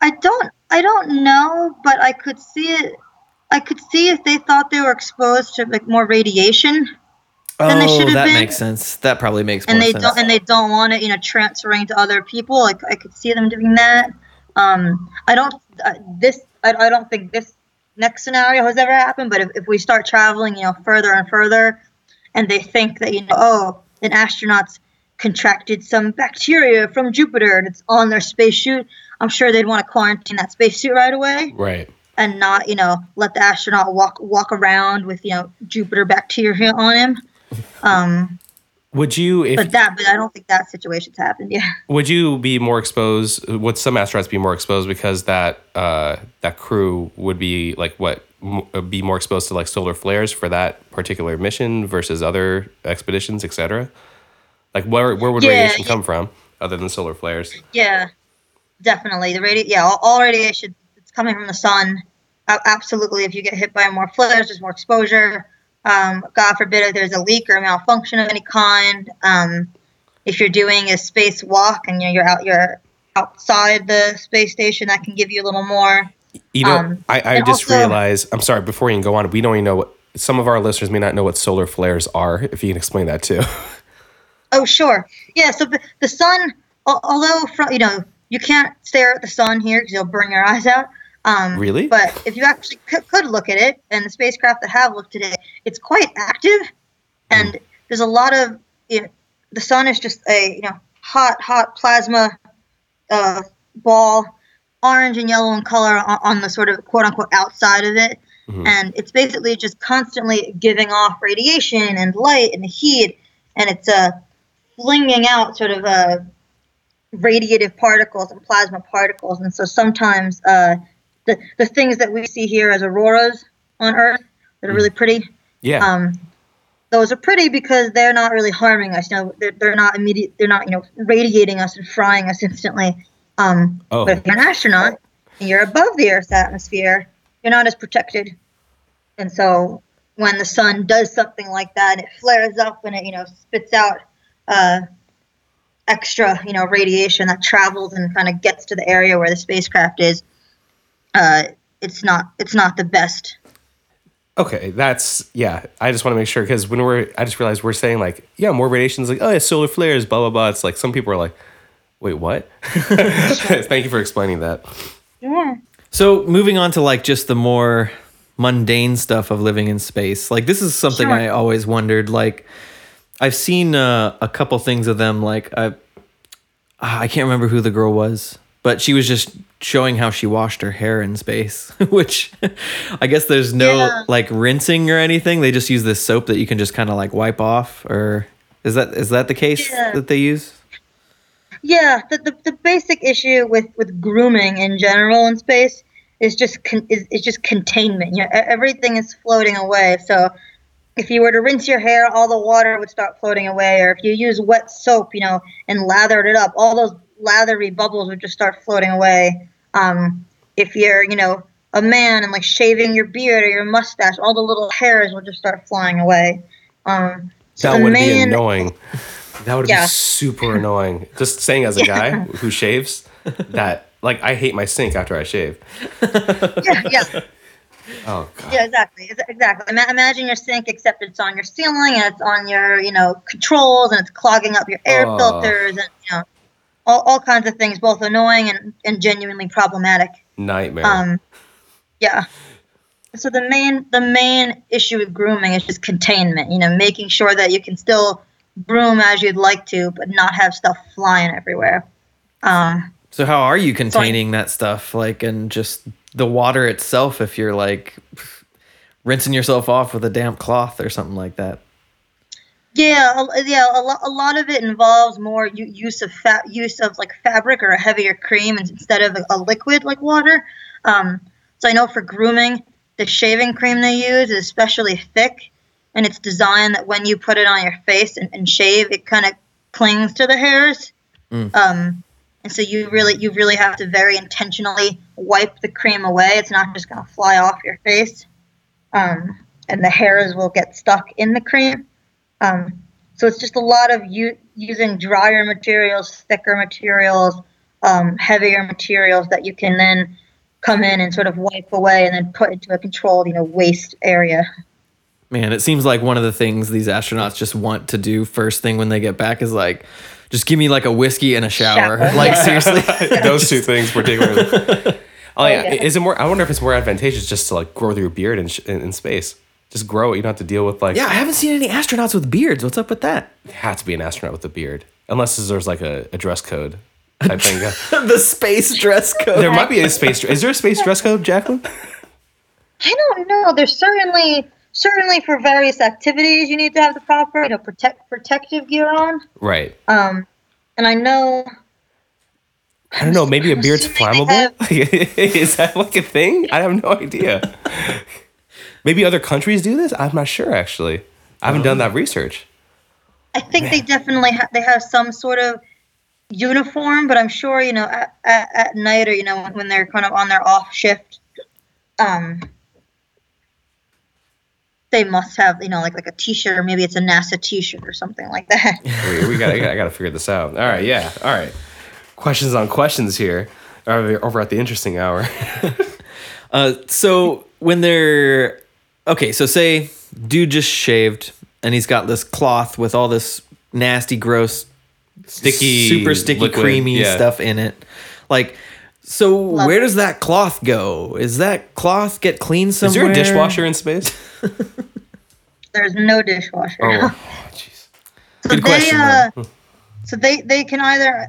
I don't I don't know, but I could see it. I could see if they thought they were exposed to like more radiation. Then they oh, should have that been- makes sense. That probably makes more and they sense. don't and they don't want it you know transferring to other people like i could see them doing that um i don't uh, this I, I don't think this next scenario has ever happened but if, if we start traveling you know further and further and they think that you know oh an astronaut's contracted some bacteria from jupiter and it's on their spacesuit i'm sure they'd want to quarantine that spacesuit right away right. and not you know let the astronaut walk walk around with you know jupiter bacteria on him *laughs* um Would you if but that, but I don't think that situation's happened. Yeah. *laughs* would you be more exposed would some astronauts be more exposed because that uh that crew would be like what uh, be more exposed to like solar flares for that particular mission versus other expeditions etc like where where would Yeah, radiation yeah. come from other than solar flares Yeah. Definitely. The radio. yeah, all, all radiation it's coming from the sun. A- absolutely. If you get hit by more flares, there's more exposure. Um, God forbid if there's a leak or a malfunction of any kind. Um, if you're doing a space walk and you're, you're out, you're outside the space station, that can give you a little more. You know, Um, I, I just also- realized. I'm sorry. Before you can go on, we don't even know what some of our listeners may not know what solar flares are. If you can explain that too. *laughs* Oh, sure. Yeah. So the, the sun, although from you know you can't stare at the sun here because you'll burn your eyes out. Um, Really? But if you actually could, could look at it, and the spacecraft that have looked at it, it's quite active, and there's a lot of you know, the sun is just a you know hot hot plasma uh, ball, orange and yellow in color on, on the sort of quote unquote outside of it, Mhm. and it's basically just constantly giving off radiation and light and heat, and it's uh, flinging out sort of uh, radiative particles and plasma particles, and so sometimes uh, the the things that we see here as auroras on Earth that are really pretty Yeah. um, those are pretty because they're not really harming us. You know, they're, they're not immediate. They're not you know radiating us and frying us instantly. Um, Oh. But if you're an astronaut and you're above the Earth's atmosphere, you're not as protected. And so when the sun does something like that, it flares up and it you know spits out uh, extra you know radiation that travels and kind of gets to the area where the spacecraft is. Uh, it's not it's not the best Okay, that's yeah. I just want to make sure because when we're, I just realized we're saying like, yeah, more radiation is like, oh yeah, solar flares, blah blah blah. It's like some people are like, wait, what? *laughs* Thank you for explaining that. Yeah. So moving on to like just the more mundane stuff of living in space. Like this is something Sure. I always wondered. Like I've seen uh, a couple things of them. Like I, I can't remember who the girl was, but she was just showing how she washed her hair in space. *laughs* Which I guess there's no Yeah. like rinsing or anything. They just use this soap that you can just kind of like wipe off. Or is that is that the case Yeah. that they use? Yeah, the, the, the basic issue with, with grooming in general in space is just con- is, is just containment. You know, everything is floating away. So if you were to rinse your hair, all the water would start floating away. Or if you use wet soap, you know, and lathered it up, all those lathery bubbles would just start floating away. Um, if you're, you know, a man and like shaving your beard or your mustache, all the little hairs will just start flying away. Um, so That would main- be annoying. That would Yeah. be super annoying. Just saying as a guy who *laughs* shaves, that like I hate my sink after I shave. Yeah, yeah. Oh god. Yeah, exactly, exactly. Ima- imagine your sink, except it's on your ceiling and it's on your, you know, controls and it's clogging up your air Oh. filters and you know, all, all kinds of things, both annoying and, and genuinely problematic. Nightmare. Um, yeah. So the main the main issue with grooming is just containment. You know, making sure that you can still groom as you'd like to, but not have stuff flying everywhere. Um, So how are you containing that stuff? Like, and just the water itself, if you're like rinsing yourself off with a damp cloth or something like that. Yeah, a- yeah. A, lo- a lot of it involves more u- use of fa- use of like fabric or a heavier cream instead of a, a liquid like water. Um, so I know for grooming, the shaving cream they use is especially thick, and it's designed that when you put it on your face and, and shave, it kind of clings to the hairs. Mm. Um, and so you really you really have to very intentionally wipe the cream away. It's not just gonna fly off your face, um, and the hairs will get stuck in the cream. Um, so it's just a lot of u- using drier materials, thicker materials, um, heavier materials that you can then come in and sort of wipe away and then put into a controlled, you know, waste area. Man, it seems like one of the things these astronauts just want to do first thing when they get back is like, just give me like a whiskey and a shower. Shower. *laughs* Like seriously. *laughs* Those two things particularly. *laughs* Oh, oh yeah. yeah. Is it more? I wonder if it's more advantageous just to like grow your beard in, in, in space. Just grow it. You don't have to deal with like. yeah, I haven't seen any astronauts with beards. What's up with that? You have to be an astronaut with a beard, unless there's like a, a dress code. I think the space dress code. there might be a space. Is there a space dress code, Jacklyn? I don't know. There's certainly certainly for various activities you need to have the proper, you know, protect protective gear on. Right. Um, and I know I don't know. Maybe a beard's *laughs* flammable. *laughs* Is that like a thing? I have no idea. *laughs* Maybe other countries do this. I'm not sure. Actually, I haven't done that research. I think they definitely have. they have some sort of uniform, but I'm sure you know at, at, at night or you know when, when they're kind of on their off shift, um, they must have you know like like a T-shirt or maybe it's a NASA T-shirt or something like that. *laughs* we, we got. I got. I got to figure this out. All right. Yeah. All right. Questions on questions here. Over over at the interesting hour. *laughs* Uh, so when they're okay, so say dude just shaved and he's got this cloth with all this nasty, gross, Sticky, super sticky, liquid, creamy yeah. stuff in it. Like, so Love where it. does that cloth go? Is that cloth get cleaned somewhere? Is somewhere? there a dishwasher in space? *laughs* There's no dishwasher. Oh, *laughs* jeez. So Good they, question, uh, so they they can either,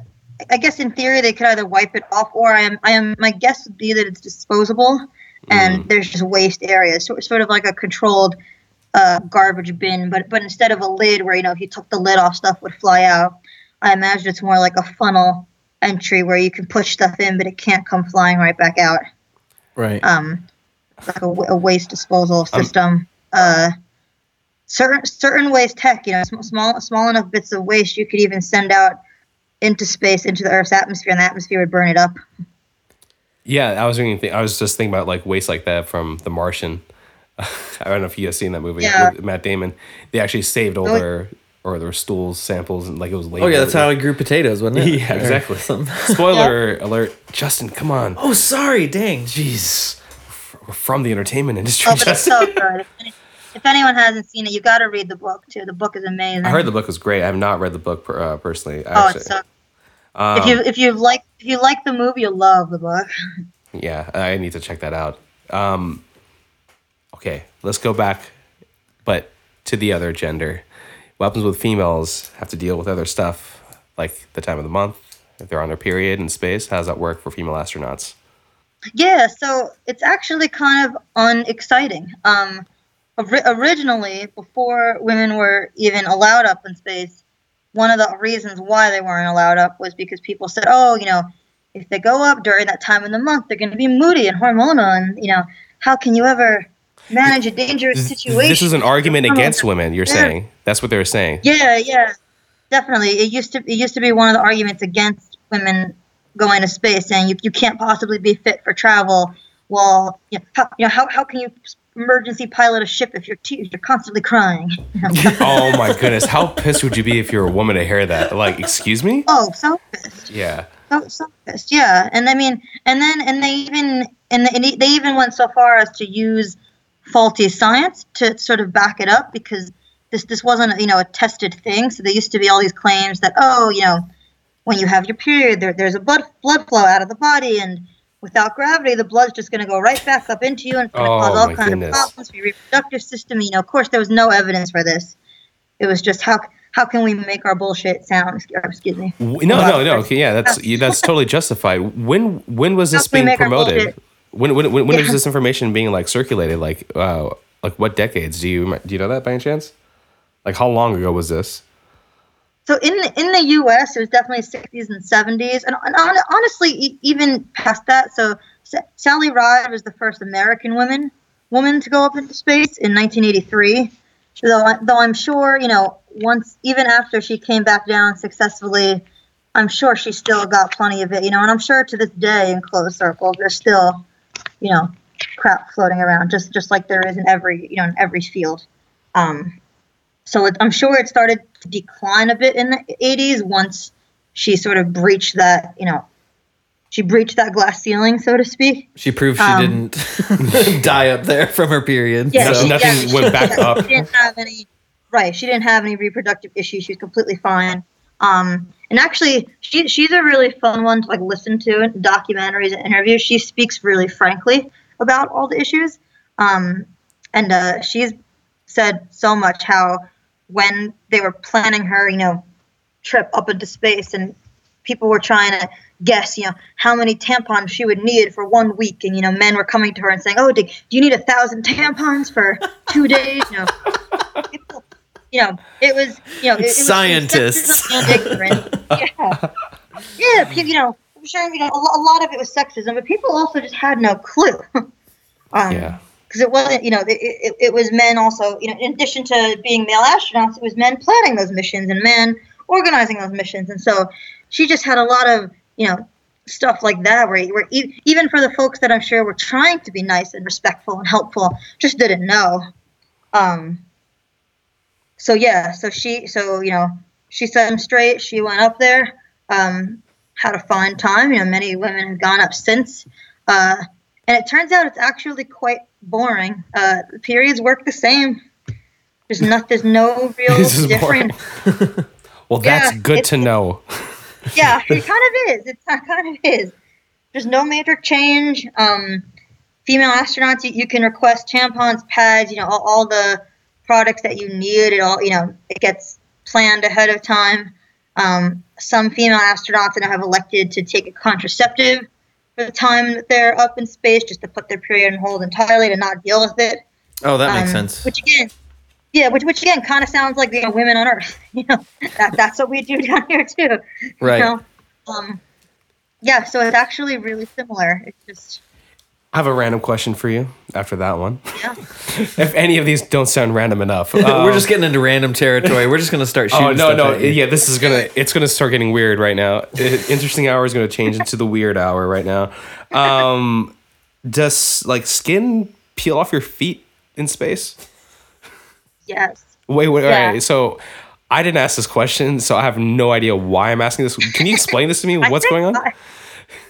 I guess in theory they could either wipe it off, or I am I am my guess would be that it's disposable, and Mm. there's just waste areas, so it's sort of like a controlled uh, garbage bin, but but instead of a lid where you know if you took the lid off, stuff would fly out. I imagine it's more like a funnel entry where you can push stuff in, but it can't come flying right back out. Right. Um, like a, a waste disposal Um, system. uh, certain certain waste tech, you know, small small enough bits of waste you could even send out into space, into the Earth's atmosphere, and the atmosphere would burn it up. Yeah, I was thinking. I was just thinking about like waste like that from The Martian. *laughs* I don't know if you guys seen that movie Yeah. with Matt Damon. They actually saved all their or their stools samples and like it was. oh yeah, that's how he grew potatoes, wasn't it? *laughs* Yeah, Or exactly. something. *laughs* Spoiler alert, Justin. Come on, Oh, sorry. Dang. jeez, we're from the entertainment industry. Oh, but it's Justin. so *laughs* good. If, any- if anyone hasn't seen it, you got to read the book too. The book is amazing. I heard the book was great. I have not read the book per, uh, personally. I Oh, actually- it's so. um, if you if you like if you like the movie, you'll love the book. Yeah, I need to check that out. Um, okay, let's go back, but to the other gender. What happens with females have to deal with other stuff, like the time of the month, if they're on their period in space. How does that work for female astronauts? Yeah, so it's actually kind of unexciting. Um, ori- originally, before women were even allowed up in space, one of the reasons why they weren't allowed up was because people said, "Oh, you know, if they go up during that time of the month, they're going to be moody and hormonal, and you know, how can you ever manage a dangerous situation?" This is an argument against women. You're Yeah. saying that's what they were saying. Yeah, yeah, definitely. It used to it used to be one of the arguments against women going to space, saying you, you can't possibly be fit for travel. Well, you know, how, you know how, how can you emergency pilot a ship if you're te- you're constantly crying? *laughs* oh my goodness, how pissed would you be if you're a woman to hear that? Like, excuse me? oh, so pissed. Yeah. So, so pissed. Yeah, and I mean, and then and they even and they, they even went so far as to use faulty science to sort of back it up because this this wasn't you know a tested thing. So there used to be all these claims that oh you know when you have your period there, there's a blood blood flow out of the body and without gravity the blood's just going to go right back up into you and it's going to Oh, cause all kinds goodness. of problems for your reproductive system. You know, of course there was no evidence for this. It was just how how can we make our bullshit sound? Excuse me. No, no, no. Okay, yeah, that's that's totally justified. When when was this How can we being promoted? When when when, when was this information being like circulated? Like, uh, like what decades? Do you do you know that by any chance? Like, how long ago was this? So in the, in the U.S., it was definitely 60s and 70s, and, and hon- honestly, even past that. So Sa- Sally Ride was the first American woman woman to go up into space in 1983. Though though I'm sure you know once even after she came back down successfully, I'm sure she still got plenty of it. You know, and I'm sure to this day in closed circles, there's still you know crap floating around, just just like there is in every you know in every field. Um, so it, I'm sure it started to decline a bit in the 80s once she sort of breached that, you know, she breached that glass ceiling, so to speak. She proved she Um, didn't *laughs* die up there from her period. Yeah, Nothing- so- nothing she- went back up. She didn't have any, right? She didn't have any reproductive issues. She was completely fine. Um, and actually, she she's a really fun one to like listen to in documentaries and interviews. She speaks really frankly about all the issues. Um, and uh, she's said so much how when they were planning her, you know, trip up into space and people were trying to guess, you know, how many tampons she would need for one week. And, you know, men were coming to her and saying, oh, do, do you need a thousand tampons for two days? You know, people, *laughs* you know, it was, you know, it, it Scientists. sexism and ignorance. yeah. Yeah, pe- you know, I'm sure, you know, a, a lot of it was sexism, but people also just had no clue. *laughs* um, Yeah. Because it wasn't, you know, it, it, it was men also, you know, in addition to being male astronauts, it was men planning those missions and men organizing those missions. And so she just had a lot of, you know, stuff like that where, where even for the folks that I'm sure were trying to be nice and respectful and helpful, just didn't know. Um, so yeah, so she, so, you know, she set him straight. She went up there, um, had a fine time. You know, many women have gone up since. Uh, and it turns out it's actually quite boring. Uh, the periods work the same. There's not. There's no real *laughs* This is boring. difference. *laughs* Well, that's Yeah, good to know. *laughs* yeah, it kind of is. It kind of is. There's no major change. Um, female astronauts, you, you can request tampons, pads, you know, all, all the products that you need. It all, you know, it gets planned ahead of time. Um, some female astronauts now have elected to take a contraceptive the time that they're up in space, just to put their period on hold entirely to not deal with it. Oh, that makes Um, sense. Which again, yeah, which which again kind of sounds like you know, women on Earth. *laughs* You know, that that's what we do down here too. Right. You know? Um, yeah, so it's actually really similar. It's just I have a random question for you after that one. yeah. if any of these don't sound random enough, *laughs* We're um, just getting into random territory. We're just gonna start shooting. Oh no stuff no at you. yeah this is gonna it's gonna start getting weird right now. I- Interesting hour is gonna change into the weird hour right now. Um, does like skin peel off your feet in space? Yes. Wait wait Yeah. wait. So I didn't ask this question, so I have no idea why I'm asking this. Can you explain this to me? *laughs* What's going on? I,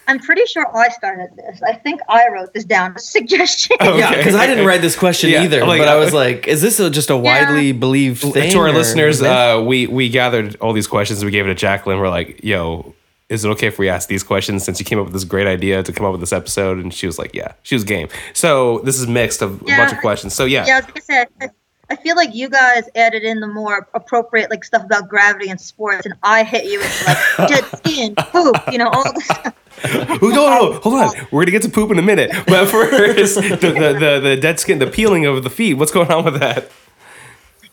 I'm pretty sure I started this. I think I wrote this down as a suggestion. Oh, *laughs* Yeah, because I didn't write this question Yeah, either. like, but I uh, was like, is this a, just a widely believed thing? to our listeners, uh, we we gathered all these questions. We gave it to Jacklyn. We're like, "Yo, is it okay if we ask these questions?" Since you came up with this great idea to come up with this episode, and she was like, "Yeah," she was game. So this is mixed of a bunch of questions. So yeah, Yeah, like I said, I, I feel like you guys added in the more appropriate like stuff about gravity and sports, and I hit you with like *laughs* dead skin, poop, you know, all. *laughs* Oh, no, no, hold on. We're gonna get to poop in a minute. But *laughs* first, the, the, the, the dead skin, the peeling of the feet. What's going on with that?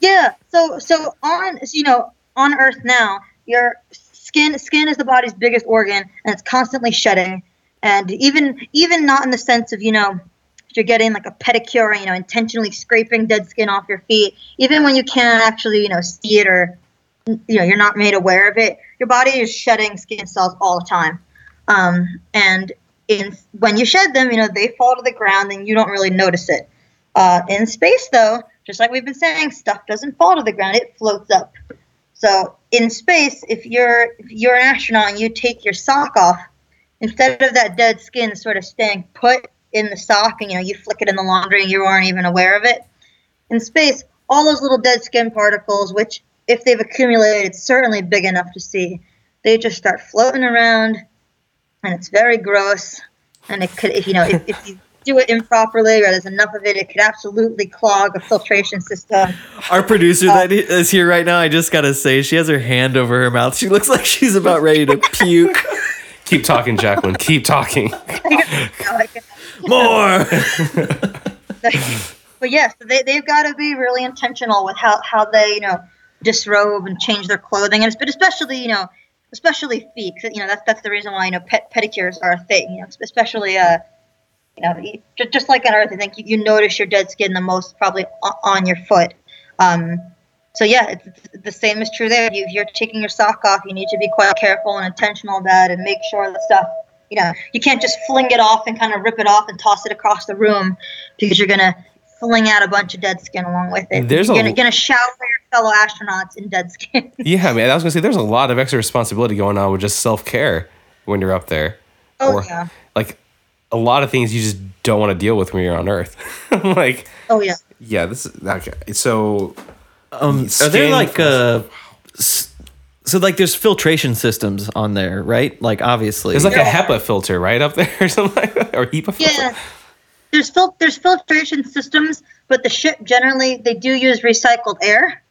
Yeah. So so on so, you know on Earth now, your skin skin is the body's biggest organ, and it's constantly shedding. And even even not in the sense of you know you're getting like a pedicure, you know, intentionally scraping dead skin off your feet. Even when you can't actually you know see it or you know you're not made aware of it, your body is shedding skin cells all the time. Um, and in when you shed them, you know they fall to the ground, and you don't really notice it. Uh, in space, though, just like we've been saying, stuff doesn't fall to the ground; it floats up. So in space, if you're if you're an astronaut and you take your sock off, instead of that dead skin sort of staying put in the sock, and you know you flick it in the laundry and you aren't even aware of it, in space, all those little dead skin particles, which if they've accumulated, it's certainly big enough to see, they just start floating around, and it's very gross. And it could, if you know, if, if you do it improperly or there's enough of it, it could absolutely clog a filtration system. Our producer Uh, that is here right now, I just gotta say, she has her hand over her mouth. She looks like she's about ready to puke. *laughs* Keep talking, Jacklyn. Keep talking. *laughs* More. *laughs* but yes, they they've got to be really intentional with how how they you know disrobe and change their clothing, and it's, but especially you know especially feet. 'cause, you know that's that's the reason why you know pet pedicures are a thing. You know, especially uh you know you- ju- just like on Earth, I think you, you notice your dead skin the most probably on your foot. Um, so yeah, it's, it's- the same is true there. You, if you're taking your sock off, you need to be quite careful and intentional about it, and make sure the stuff. You know, you can't just fling it off and kind of rip it off and toss it across the room because you're gonna fling out a bunch of dead skin along with it. There's you're a- gonna, gonna shower your fellow astronauts in dead skin. *laughs* Yeah, man. I was gonna say there's a lot of extra responsibility going on with just self care when you're up there. oh Or- yeah. Like a lot of things you just don't want to deal with when you're on Earth. *laughs* like, Oh yeah. yeah, this is okay. So Um, are there like uh, s- so like there's filtration systems on there, right? Like obviously, there's like a Yeah. HEPA filter right up there or *laughs* something like that, or HEPA filter. Yeah. There's fil- there's filtration systems, but the ship generally they do use recycled air.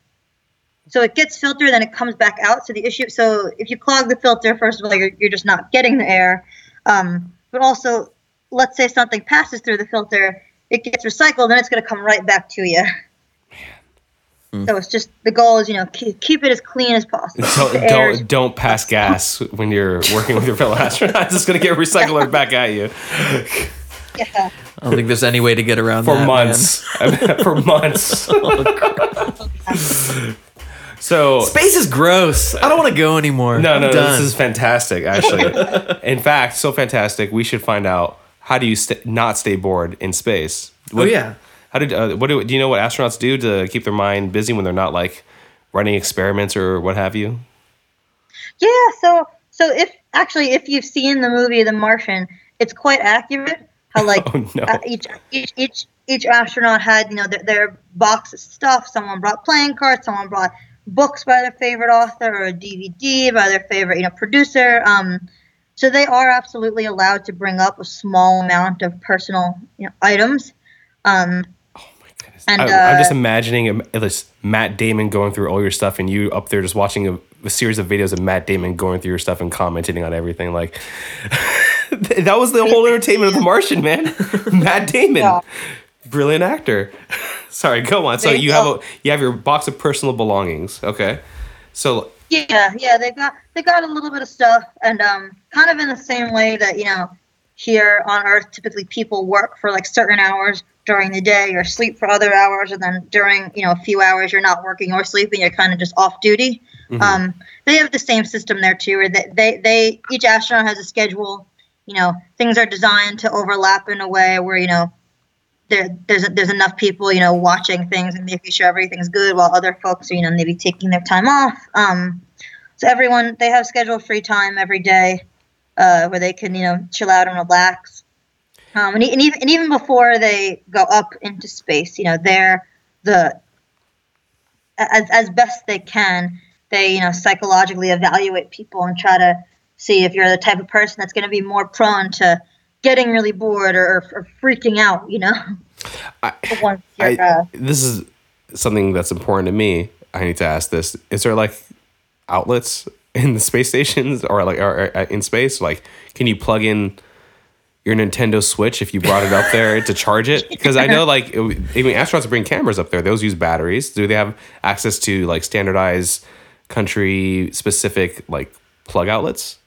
So it gets filtered, then it comes back out. So the issue, so if you clog the filter, first of all, you're, you're just not getting the air. Um, but also, let's say something passes through the filter, it gets recycled, then it's going to come right back to you. Mm. So it's just the goal is you know keep, keep it as clean as possible. Don't, The air is- don't don't pass gas when you're working with your fellow astronauts. *laughs* It's gonna get recycled back at you yeah. I don't think there's any way to get around for that, man. months. *laughs* for months. *laughs* Oh, so Space is gross. I don't want to go anymore. no, no, no, this is fantastic. Actually, in fact, so fantastic. We should find out how do you st- not stay bored in space. oh yeah. How did uh, what do do you know what astronauts do to keep their mind busy when they're not like running experiments or what have you? Yeah, so so if actually if you've seen the movie The Martian, it's quite accurate how like *laughs* Oh, no. uh, each each each each astronaut had you know their, their box of stuff. Someone brought playing cards. Someone brought books by their favorite author or a DVD by their favorite you know producer. Um, so they are absolutely allowed to bring up a small amount of personal you know items. Um. And, I, I'm just uh, imagining this Matt Damon going through all your stuff, and you up there just watching a, a series of videos of Matt Damon going through your stuff and commenting on everything. Like *laughs* that was the whole entertainment of The Martian, man. *laughs* Matt Damon, Yeah. brilliant actor. *laughs* Sorry, go on. So you you have a you have your box of personal belongings. Okay, so Yeah, yeah, they got they got a little bit of stuff, and um, kind of in the same way that you know, here on Earth, typically people work for like certain hours during the day, or sleep for other hours, and then during you know a few hours you're not working or sleeping, you're kind of just off duty. Um, they have the same system there too, where they, they they each astronaut has a schedule. You know, things are designed to overlap in a way where you know there, there's there's enough people, you know, watching things and making sure everything's good, while other folks are, you know, maybe taking their time off. Um, so everyone they have scheduled free time every day, uh, where they can, you know, chill out and relax. Um, and, and even and even before they go up into space, you know, they're the as as best they can, they you know psychologically evaluate people and try to see if you're the type of person that's going to be more prone to getting really bored or, or, freaking out, you know. I, *laughs* I, uh, this is something that's important to me. I need to ask this: Is there like outlets in the space stations, or like or, or in space? Like, can you plug in your Nintendo Switch if you brought it up there to charge it? *laughs* Because I know like it, I astronauts bring cameras up there; those use batteries. Do they have access to like standardized country specific like plug outlets?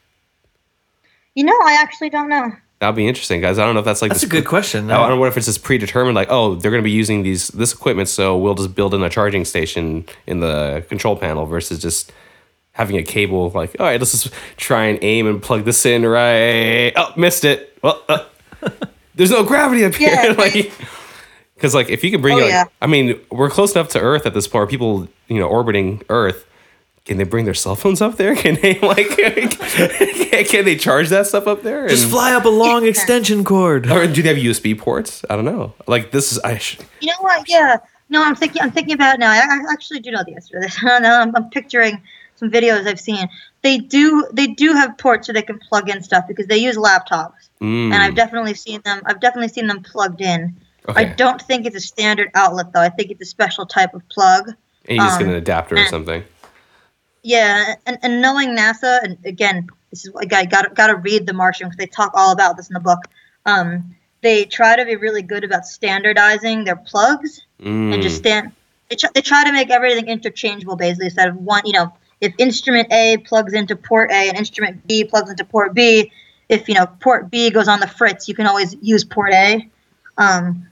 you know, I actually don't know. That'd be interesting, guys. I don't know if that's like That's a good question. I don't know if it's just predetermined, like, oh, they're going to be using these this equipment, so we'll just build in a charging station in the control panel versus just having a cable. Like, all right, let's just try and aim and plug this in right. Oh, missed it. Well, uh, *laughs* there's no gravity up here. Yeah. *laughs* like, because like if you can bring, Oh, like, yeah. I mean, we're close enough to Earth at this point. People, you know, orbiting Earth. Can they bring their cell phones up there? *laughs* Can they like? can they charge that stuff up there? Just And- fly up a long extension cord. or do they have USB ports? I don't know. Like this is I. Sh- You know what? Yeah. No, I'm thinking. I'm thinking about it now. I, I actually do know the answer to this. no, I'm, I'm picturing some videos I've seen. They do. They do have ports so they can plug in stuff because they use laptops, Mm, and I've definitely seen them. I've definitely seen them plugged in. Okay. I don't think it's a standard outlet though. I think it's a special type of plug. and you just get um, an adapter or something. Yeah, and, and knowing NASA, and again, this is what I got got to read The Martian because they talk all about this in the book. Um, they try to be really good about standardizing their plugs and Mm, just stand. They try, they try to make everything interchangeable, basically. Instead of one, you know, if instrument A plugs into port A and instrument B plugs into port B, if you know port B goes on the fritz, you can always use port A. Um,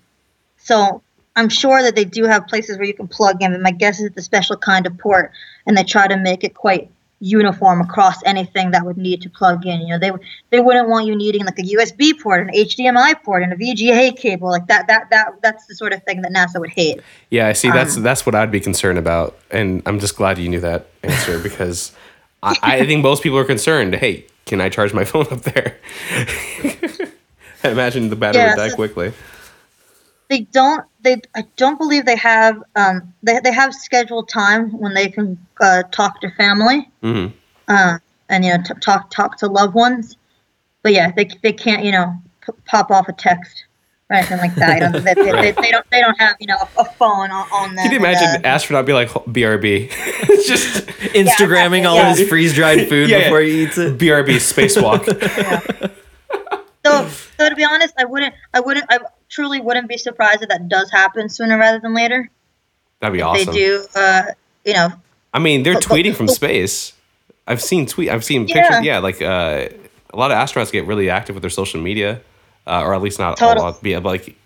so I'm sure that they do have places where you can plug in, but my guess is it's a special kind of port, and they try to make it quite uniform across anything that would need to plug in. You know, they they wouldn't want you needing like a USB port, an HDMI port, and a VGA cable like that. That that that's the sort of thing that NASA would hate. yeah, I see. That's um, that's what I'd be concerned about, and I'm just glad you knew that answer because I, I think most people are concerned. Hey, can I charge my *laughs* phone up there? *laughs* I imagine the battery Yeah, would die so- quickly. They don't. They I don't believe they have. Um, they they have scheduled time when they can uh, talk to family. hmm uh, and you know t- talk talk to loved ones. But yeah, they, they can't you know p- pop off a text or anything like that. You know, they, they, they, *laughs* they don't they don't have you know a, a phone on, on them. Can you imagine and, uh, astronaut be like BRB? *laughs* Just *laughs* Instagramming all Yeah. his freeze dried food Yeah, yeah. before he eats it. BRB spacewalk. so so to be honest, I wouldn't I wouldn't I truly wouldn't be surprised if that does happen sooner rather than later. That'd be They awesome. They do. Uh, you know, I mean, they're But- but- tweeting from space. I've seen tweet. I've seen Yeah. pictures. Yeah, like uh, a lot of astronauts get really active with their social media, uh, or at least not a Totally. lot. Yeah, but like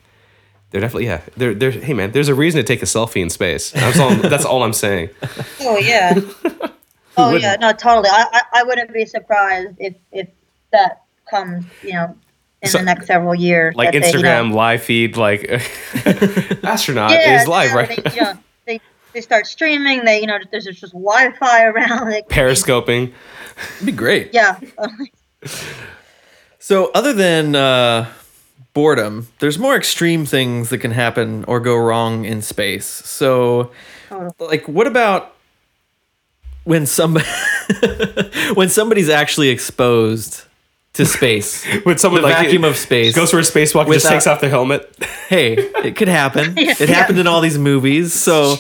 they're definitely yeah. They're they're hey man, there's a reason to take a selfie in space. That's all. that's all I'm saying. *laughs* oh yeah, *laughs* oh yeah, no, totally. I, I I wouldn't be surprised if if that comes you know in So- the next several years. Like that they, you know- Instagram live feed, like *laughs* astronaut yeah, is live yeah, right. They, you know, they they start streaming. They you know there's just Wi-Fi around. They, Periscoping. It'd be great. Yeah. *laughs* So, other than uh, boredom, there's more extreme things that can happen or go wrong in space. So, Totally. like, what about when somebody *laughs* when somebody's actually exposed to space. *laughs* When someone The like vacuum of space. goes for a spacewalk and just takes off their helmet. *laughs* hey, it could happen. *laughs* It happened in all these movies. So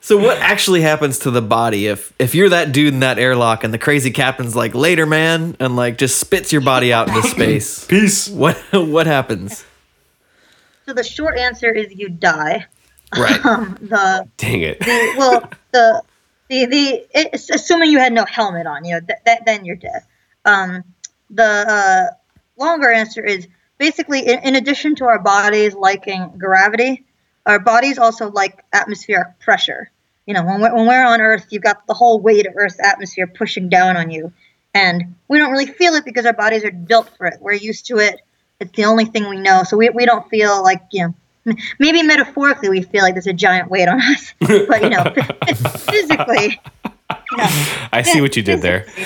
so what actually happens to the body if if you're that dude in that airlock and the crazy captain's like later man and like just spits your body out into space? Peace. What what happens? So the short answer is you die. Right. Um, the Dang it. the well the the the it's assuming you had no helmet on, you know, th- that then you're dead. Um, the uh, longer answer is basically in, in addition to our bodies liking gravity, our bodies also like atmospheric pressure. You know, when we're, when we're on Earth, you've got the whole weight of Earth's atmosphere pushing down on you, and we don't really feel it because our bodies are built for it. We're used to it. It's the only thing we know, so we, we don't feel like you know. Maybe metaphorically, we feel like there's a giant weight on us, *laughs* but you know, *laughs* physically, I see what you did there. *laughs*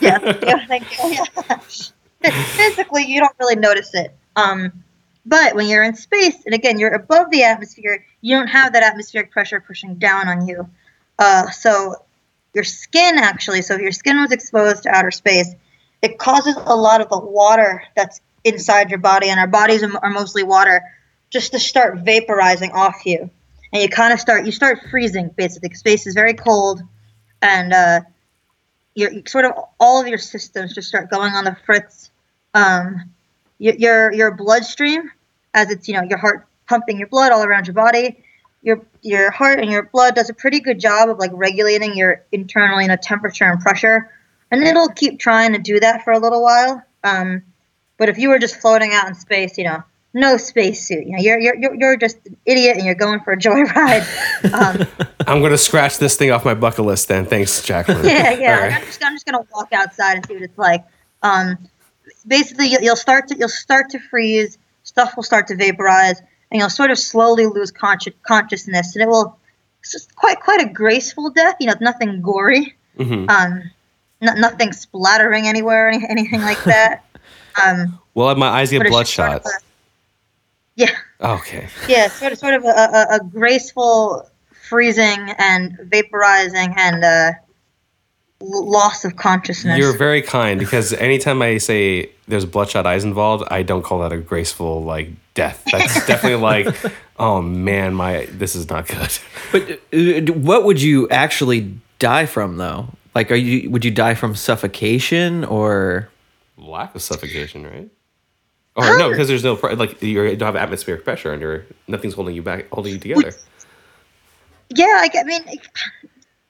yeah, yeah, thank you. Yeah. *laughs* Physically, you don't really notice it. Um, but when you're in space, and again, you're above the atmosphere, you don't have that atmospheric pressure pushing down on you. Uh, so your skin actually, so if your skin was exposed to outer space, it causes a lot of the water that's inside your body, and our bodies are, mostly water, just to start vaporizing off you. And you kind of start, you start freezing basically. Space is very cold, and uh, your sort of all of your systems just start going on the fritz. Um, your, your your bloodstream, as it's you know your heart pumping your blood all around your body, your your heart and your blood does a pretty good job of like regulating your internal you know temperature and pressure, and it'll keep trying to do that for a little while. Um, but if you were just floating out in space, you know, no spacesuit, you know, you're you're you're- just an idiot and you're going for a joyride. Um, *laughs* I'm gonna scratch this thing off my bucket list then. Thanks, Jacklyn. *laughs* yeah, yeah. Right. I'm just I'm just gonna walk outside and see what it's like. Um, basically, you- you'll start to you'll start to freeze. Stuff will start to vaporize, and you'll sort of slowly lose consci- consciousness, and it will. It's just quite quite a graceful death. You know, nothing gory. Mhm. Um, n- nothing splattering anywhere, or any, anything like that. *laughs* Um, Well, my eyes get just sort bloodshot. of yeah, Okay. yeah, sort of, sort of a, a, a graceful freezing and vaporizing and uh, l- loss of consciousness. You're very kind because anytime I say there's bloodshot eyes involved, I don't call that a graceful like death. That's *laughs* definitely like, oh man, my this is not good. But uh, what would you actually die from though? Like are you would you die from suffocation or Lack of suffocation, right? Or no, because there's no like you don't have atmospheric pressure and you're nothing's holding you back, holding you together. yeah, like, I mean, And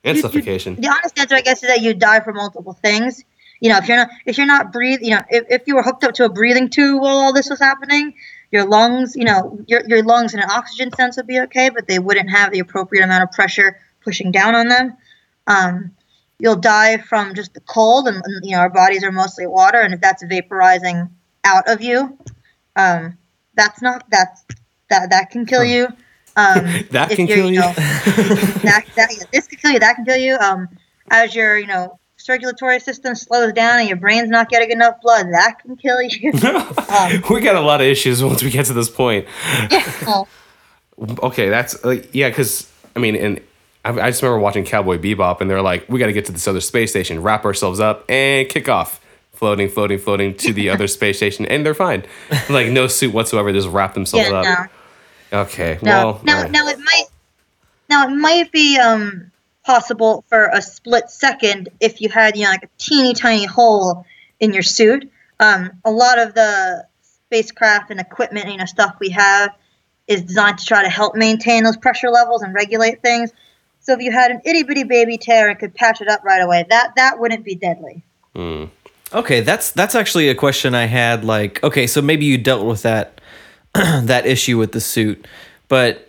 you- you- suffocation. the honest answer, I guess, is that you die from multiple things. You know, if you're not if you're not breathing, you know, if, if you were hooked up to a breathing tube while all this was happening, your lungs, you know, your your lungs in an oxygen sense would be okay, but they wouldn't have the appropriate amount of pressure pushing down on them. Um, you'll die from just the cold, and, and, you know, our bodies are mostly water, and if that's vaporizing out of you, um, that's not that's that that can kill you. Um, *laughs* That can kill you? know, *laughs* that, that yeah, this can kill you. That can kill you. Um, as your you know circulatory system slows down and your brain's not getting enough blood, that can kill you. *laughs* um, we got a lot of issues once we get to this point. yeah. Okay, that's like yeah, because I mean, and I, I just remember watching Cowboy Bebop, and they're like, we got to get to this other space station, wrap ourselves up, and kick off. Floating, floating, floating to the other *laughs* space station, and they're fine. Like no suit whatsoever, just wrap themselves Yeah, up. no, Okay, no. well, now, now it might, now it might be um possible for a split second if you had you know like a teeny tiny hole in your suit. Um, a lot of the spacecraft and equipment, you know, stuff we have is designed to try to help maintain those pressure levels and regulate things. So if you had an itty bitty baby tear and could patch it up right away, that that wouldn't be deadly. Mm. Okay, that's that's actually a question I had. Like, okay, so maybe you dealt with that *clears throat* that issue with the suit, but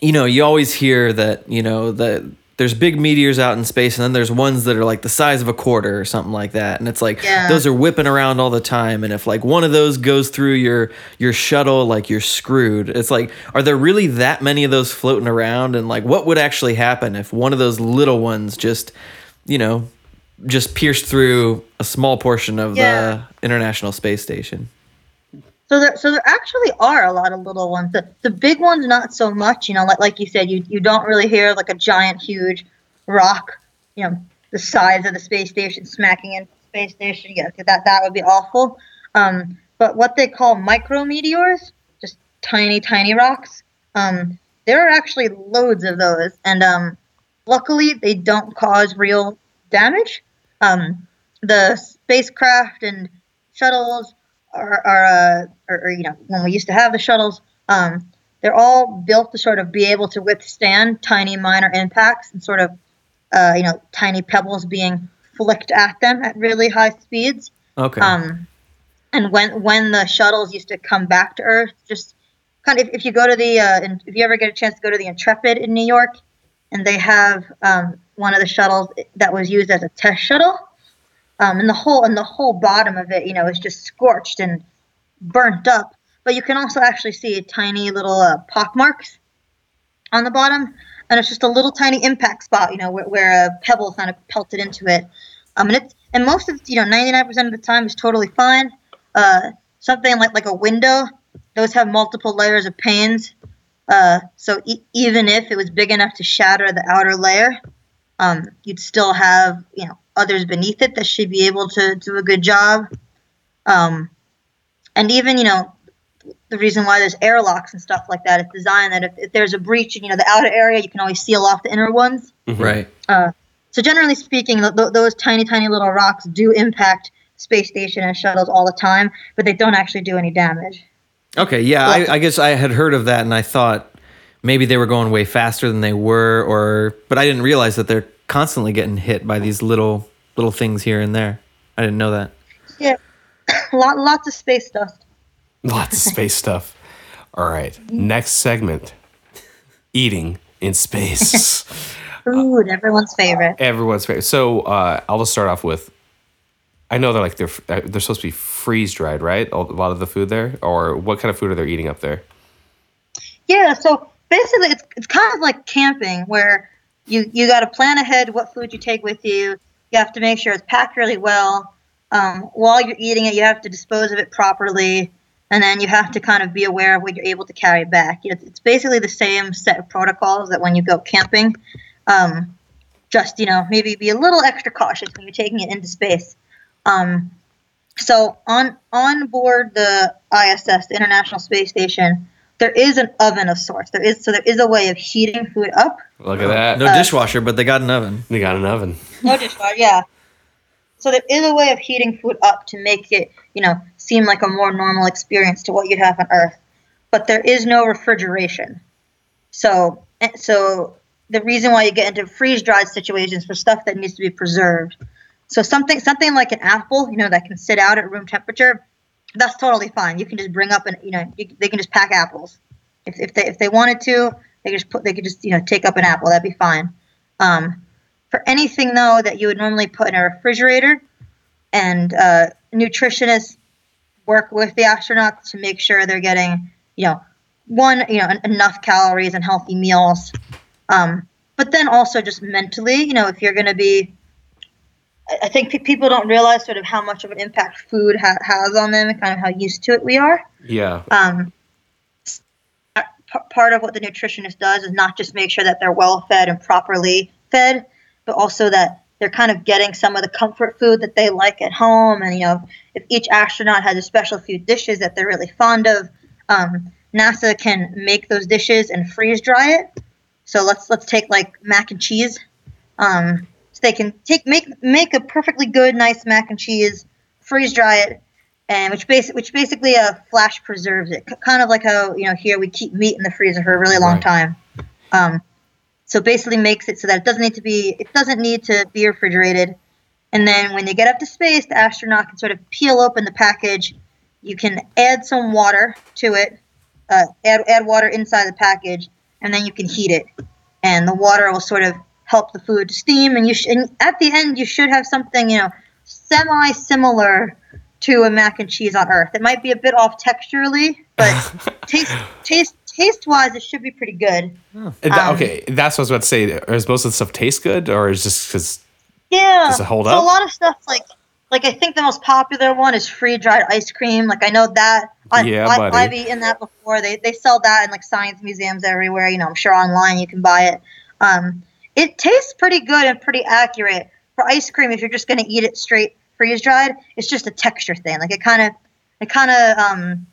you know, you always hear that you know that there's big meteors out in space, and then there's ones that are like the size of a quarter or something like that, and it's like Yeah. those are whipping around all the time, and if like one of those goes through your your shuttle, like you're screwed. It's like, are there really that many of those floating around, and like what would actually happen if one of those little ones just, you know, just pierced through a small portion of Yeah. the International Space Station. So there, so there actually are a lot of little ones. The, the big ones, not so much. You know, like like you said, you you don't really hear like a giant, huge rock, you know, the size of the space station smacking in space station, yeah, that that would be awful. Um, but what they call micrometeors, just tiny, tiny rocks. Um, there are actually loads of those, and um, luckily they don't cause real damage. Um, the spacecraft and shuttles are, are, uh, are, are, you know, when we used to have the shuttles, um, they're all built to sort of be able to withstand tiny minor impacts and sort of, uh, you know, tiny pebbles being flicked at them at really high speeds. Okay. Um, and when when the shuttles used to come back to Earth, just kind of if, if you go to the uh, if you ever get a chance to go to the Intrepid in New York, and they have um, one of the shuttles that was used as a test shuttle, um, and the whole and the whole bottom of it, you know, is just scorched and burnt up. But you can also actually see tiny little uh, pock marks on the bottom, and it's just a little tiny impact spot, you know, where, where a pebble kind of pelted into it. Um, and it's and most of you know, 99% of the time is totally fine. Uh, something like like a window, those have multiple layers of panes. Uh, so e- even if it was big enough to shatter the outer layer, um, you'd still have you know others beneath it that should be able to do a good job. Um, and even you know the reason why there's airlocks and stuff like that is designed that if, if there's a breach in you know the outer area, you can always seal off the inner ones. Right. Uh, so generally speaking, th- th- those tiny, tiny little rocks do impact space station and shuttles all the time, but they don't actually do any damage. Okay. Yeah. I, I guess I had heard of that, and I thought maybe they were going way faster than they were, or but I didn't realize that they're constantly getting hit by these little little things here and there. I didn't know that. Yeah, *coughs* Lot, lots of space stuff. Lots of *laughs* space stuff. All right. Next segment eating in space. *laughs* Food, everyone's favorite. Everyone's favorite. So uh, I'll just start off with I know they're like they're uh, they're supposed to be freeze dried, right? A lot of the food there, or what kind of food are they eating up there? Yeah, so basically, it's, it's kind of like camping where you you got to plan ahead what food you take with you. You have to make sure it's packed really well. Um, while you're eating it, you have to dispose of it properly, and then you have to kind of be aware of what you're able to carry back. You know, it's basically the same set of protocols that when you go camping. Um, just you know, maybe be a little extra cautious when you're taking it into space. Um, so on on board the ISS, the International Space Station, there is an oven of sorts. There is so there is a way of heating food up. Look at that. No dishwasher, but they got an oven. They got an oven. No dishwasher, yeah. So there is a way of heating food up to make it, you know, seem like a more normal experience to what you'd have on Earth. But there is no refrigeration. So eh, so the reason why you get into freeze dried situations for stuff that needs to be preserved. So something something like an apple, you know, that can sit out at room temperature, that's totally fine. You can just bring up and you know you, they can just pack apples. If, if they if they wanted to, they could just put they could just you know take up an apple. That'd be fine. Um, for anything though that you would normally put in a refrigerator, and uh, nutritionists work with the astronauts to make sure they're getting you know one you know en- enough calories and healthy meals. Um, but then also just mentally, you know, if you're going to be I- think people don't realize sort of how much of an impact food ha- has on them and kind of how used to it we are. Yeah. Um, part of what the nutritionist does is not just make sure that they're well fed and properly fed, but also that they're kind of getting some of the comfort food that they like at home. And, you know, if each astronaut has a special few dishes that they're really fond of, um, NASA can make those dishes and freeze dry it. So let's let's take like mac and cheese. Um, they can take make make a perfectly good, nice mac and cheese, freeze dry it, and which basic which basically uh, flash preserves it, kind of like how you know here we keep meat in the freezer for a really long Right. time. Um, so basically makes it so that it doesn't need to be it doesn't need to be refrigerated. And then when you get up to space, the astronaut can sort of peel open the package. You can add some water to it, uh, add add water inside the package, and then you can heat it. And the water will sort of help the food steam. And you sh- and at the end, you should have something you know semi similar to a mac and cheese on Earth. It might be a bit off texturally, but *laughs* taste taste taste wise, it should be pretty good. That- Um, okay, that's what I was about to say. Is most of the stuff taste good, or is just because Yeah. Does it hold so up? a lot of stuff like like I think the most popular one is free dried ice cream. Like I know that I, Yeah, I, buddy. I've eaten that before. They they sell that in like science museums everywhere. You know, I'm sure online you can buy it. Um, it tastes pretty good and pretty accurate for ice cream. If you're just gonna eat it straight freeze dried. It's just a texture thing. Like it kind of, it kind of, um,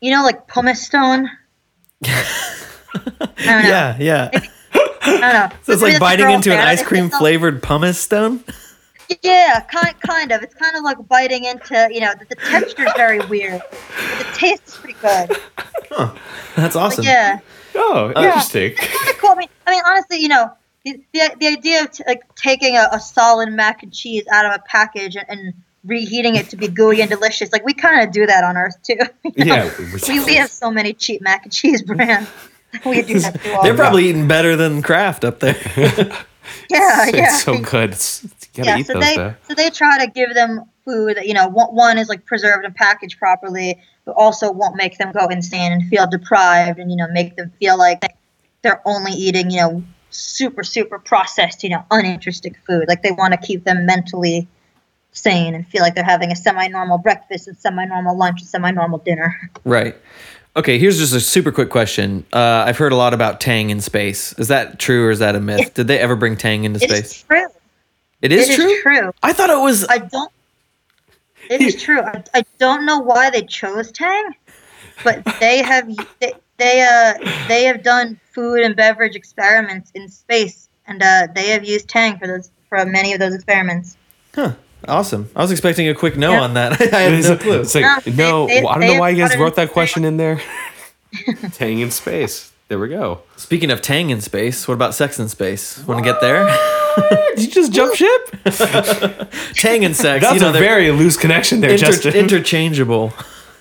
you know, like pumice stone. I don't *laughs* know. Yeah, yeah. I don't know. *laughs* So it's Maybe like biting into an ice cream flavored pumice stone. *laughs* Yeah, kind kind of. It's kind of like biting into, you know, the, the is very weird, but the taste is pretty good. Huh. That's awesome. Yeah. Oh, interesting. kind of cool. I mean, I mean, honestly, you know, the the, idea of t- like taking a, a solid mac and cheese out of a package and, and reheating it to be gooey and delicious, like we kind of do that on Earth too. *laughs* you know? Yeah, we, we have so many cheap mac and cheese *laughs* brands. we do that too. They're the probably eating better than Kraft up there. *laughs* yeah, it's yeah. so good. It's, yeah, so those they though. so they try to give them food that you know one, one is like preserved and packaged properly, but also won't make them go insane and feel deprived, and you know make them feel like they're only eating you know super super processed you know uninteresting food. Like they want to keep them mentally sane and feel like they're having a semi-normal breakfast and semi-normal lunch and semi-normal dinner. right. Okay, here's just a super quick question. Uh, I've heard a lot about Tang in space. Is that true or is that a myth? Did they ever bring Tang into It space? is true. It is It is true? true. I thought it was. I don't. It is *laughs* true. I, I don't know why they chose Tang, but they have they, they uh they have done food and beverage experiments in space, and uh, they have used Tang for those for many of those experiments. Huh. Awesome. I was expecting a quick no Yeah. on that. *laughs* I had no clue. it's like No, no, they- I don't know why you guys wrote in that space. question in there. *laughs* Tang in space. There we go. Speaking of Tang in space, what about Sex in Space? Want to get there? Did you just jump ship? *laughs* Tang and sex. That's you know, a very loose connection there, inter- Justin. interchangeable.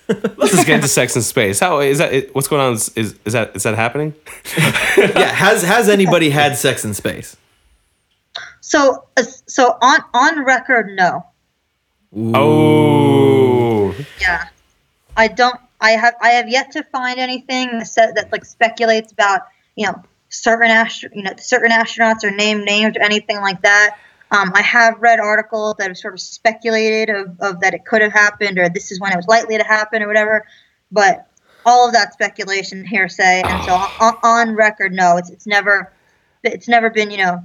Let's just get into sex in space. How is that? What's going on? Is, is is that is that happening? *laughs* yeah. Has Has anybody had sex in space? So uh, so on on record, no. Oh, Yeah, I don't. I have I have yet to find anything that said that like speculates about you know certain astro- you know certain astronauts or named names or anything like that. Um, I have read articles that have sort of speculated of, of that it could have happened or this is when it was likely to happen or whatever, but all of that speculation, hearsay, and so *sighs* on, on record, no, it's it's never it's never been you know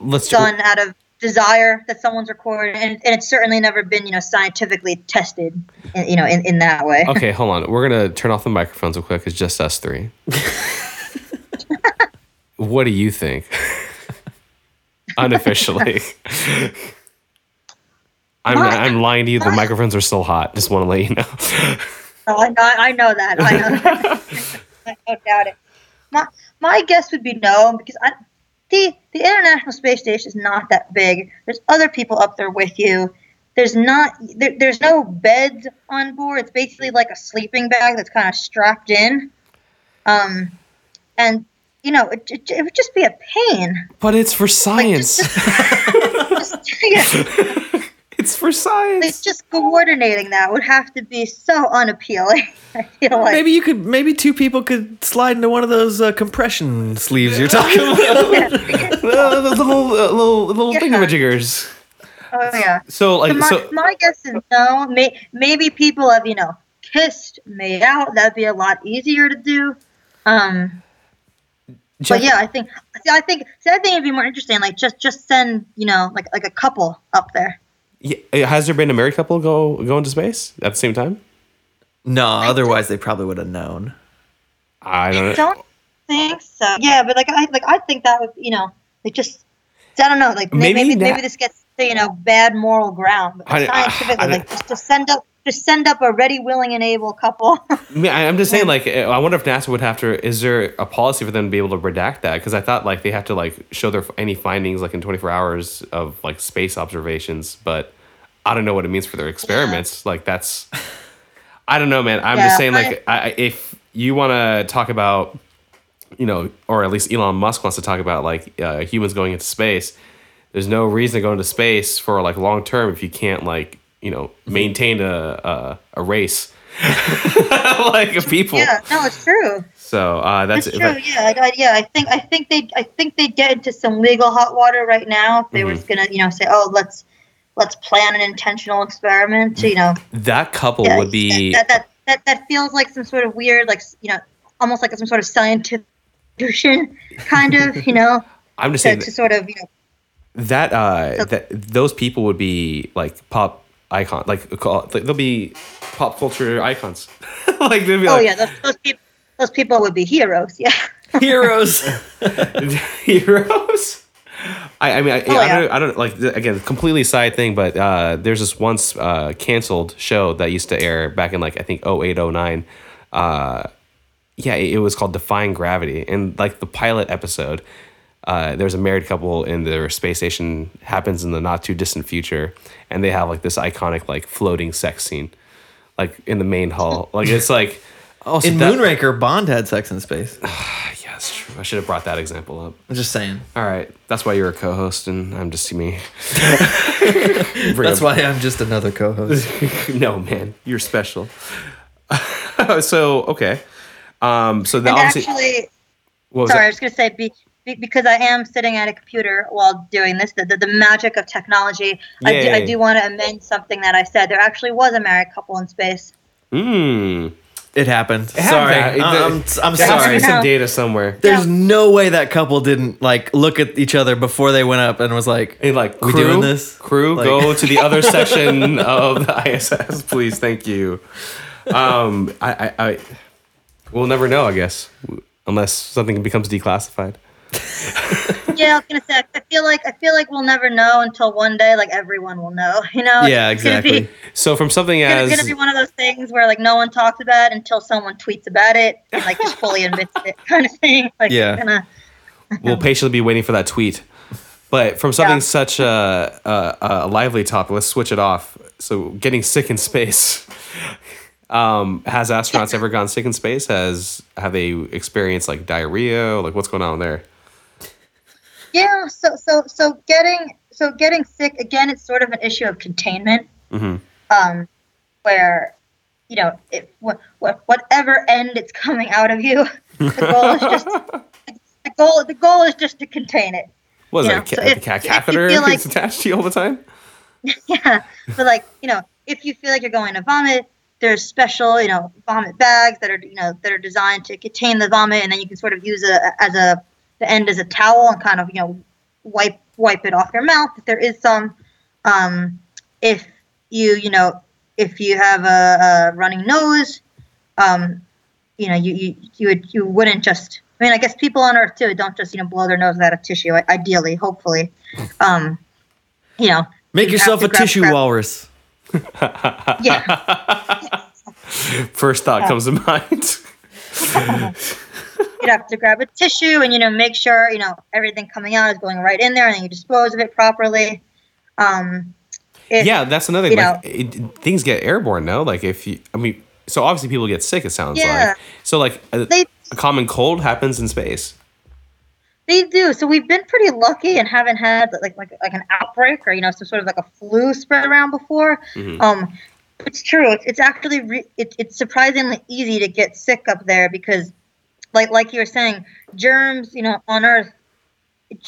let's done out of desire that someone's recorded, and, and it's certainly never been you know scientifically tested, in, you know, in, in that way. Okay, hold on. We're gonna turn off the microphones real quick. It's just us three. *laughs* what do you think? *laughs* Unofficially. *laughs* I'm I'm lying to you. The microphones are still hot. Just want to let you know. Oh, I know, I know that. I know that. *laughs* I don't doubt it. My my guess would be no because I, the the International Space Station is not that big. There's other people up there with you. There's not there, there's no beds on board. It's basically like a sleeping bag that's kind of strapped in. Um, and you know it, it, it would just be a pain. but it's for Like, science. just, just, *laughs* yeah, it's for like, science. just coordinating that would have to be so unappealing. *laughs* I feel like Maybe you could. Maybe two people could slide into one of those uh, compression sleeves you're talking *laughs* about. Uh, the little uh, little little Yeah. thingamajiggers. Oh yeah. So like So my, so. my guess is no. May, maybe people have you know kissed, made out. That'd be a lot easier to do. Um, Jeff- but yeah, I think see, I think see, I think it'd be more interesting. Like just just send you know like like a couple up there. Yeah, has there been a married couple go go into space at the same time? no, otherwise they probably would have known. I don't know. Don't think so. Yeah, but like I like I think that would you know like just I don't know like Maybe maybe maybe, that- this gets to you know bad moral ground. But I- I- scientifically, I- like just, just send up just send up a ready, willing, and able couple. *laughs* I mean, I'm just saying, like, I wonder if NASA would have to. Is there a policy for them to be able to redact that? Because I thought like they have to like show their any findings like in 24 hours of like space observations, but I don't know what it means for their experiments. Like that's, I don't know, man. I'm Yeah, just saying, like, I, I- if you want to talk about, you know, or at least Elon Musk wants to talk about like uh, humans going into space. There's no reason to go into space for like long term if you can't like you know maintain a a, a race *laughs* like people. yeah, no, it's true. So uh, that's, That's it. true. Yeah, I, I- yeah. I think I think they I think they get into some legal hot water right now if they were Mhm. just gonna you know say oh let's let's plan an intentional experiment to, you know that couple yeah, would be that, that that that feels like some sort of weird like you know almost like some sort of scientific kind of you know *laughs* I'm just to, saying to sort of you know that uh that those people would be like pop icon like call like, they'll be pop culture icons *laughs* like they'd be Oh like yeah, those, those people those people would be heroes. Yeah. *laughs* Heroes. *laughs* heroes I, I mean, I, Oh, I, yeah. don't, I don't like again, completely side thing, but uh, there's this once uh, canceled show that used to air back in like I think 08, 09. Uh, yeah, it, it was called Defying Gravity, and like the pilot episode, uh, there's a married couple in their space station happens in the not too distant future, and they have like this iconic like floating sex scene, like in the main hall. *laughs* Like it's like. Oh, so In that- Moonraker, Bond had sex in space. *sighs* Yeah, it's true. I should have brought that example up. I'm just saying. All right, that's why you're a co-host, and I'm just me. *laughs* That's why I'm just another co-host. *laughs* no, man, you're special. so okay, um, so the And obviously, actually, what was sorry, I was gonna say be, be, because I am sitting at a computer while doing this. The, the, the magic of technology. I do, I do want to amend something that I said. There actually was a married couple in space. Mm. It happened. It had sorry. that. It- I'm, I'm There has to sorry. be some data somewhere. There's Yeah. no way that couple didn't like look at each other before they went up and was like, Hey, like We crew, doing this? crew, Like- go *laughs* to the other section of the ISS, please. Thank you. Um, I, I, I, we'll never know, I guess, unless something becomes declassified. Yeah, I was gonna say. I feel like I feel like we'll never know until one day, like everyone will know. *laughs* You know? Yeah, It's exactly. be- So from something It's as gonna be one of those things where like no one talks about it until someone tweets about it and like just fully admits it, *laughs* kind of thing. Like, Yeah. gonna, *laughs* we'll patiently be waiting for that tweet. But from something Yeah. such a, a, a lively topic, let's switch it off. So, getting sick in space. Um, has astronauts ever gone sick in space? Has have they experienced like diarrhea? Like what's going on there? Yeah, so so so getting so getting sick again. It's sort of an issue of containment, hmm um, where you know it, what, what whatever end it's coming out of you, the goal is just *laughs* the goal. The goal is just to contain it. Was it a, so a ca- catheter feel like- attached to you all the time? *laughs* Yeah, but like you know, if you feel like you're going to vomit, there's special you know vomit bags that are you know that are designed to contain the vomit, and then you can sort of use it as a the end as a towel and kind of you know wipe wipe it off your mouth if there is some. Um, if you you know if you have a, a running nose, um, you know you, you you would you wouldn't just. I mean, I guess people on Earth too don't just you know blow their nose out of tissue. Ideally, hopefully, um, you know. make you yourself a tissue grab- walrus. Yeah. *laughs* First thought comes to mind. *laughs* you'd have to grab a tissue and you know make sure you know everything coming out is going right in there and then you dispose of it properly um if, yeah, that's another thing. Like, it, things get airborne, no? Like if you, I mean, so obviously people get sick. It sounds Yeah. like so. Like a, they a common cold happens in space. they do so we've been pretty lucky and haven't had like like like an outbreak or you know some sort of like a flu spread around before Mhm. um it's true it's, it's actually re- it, it's surprisingly easy to get sick up there because like like you were saying germs you know on earth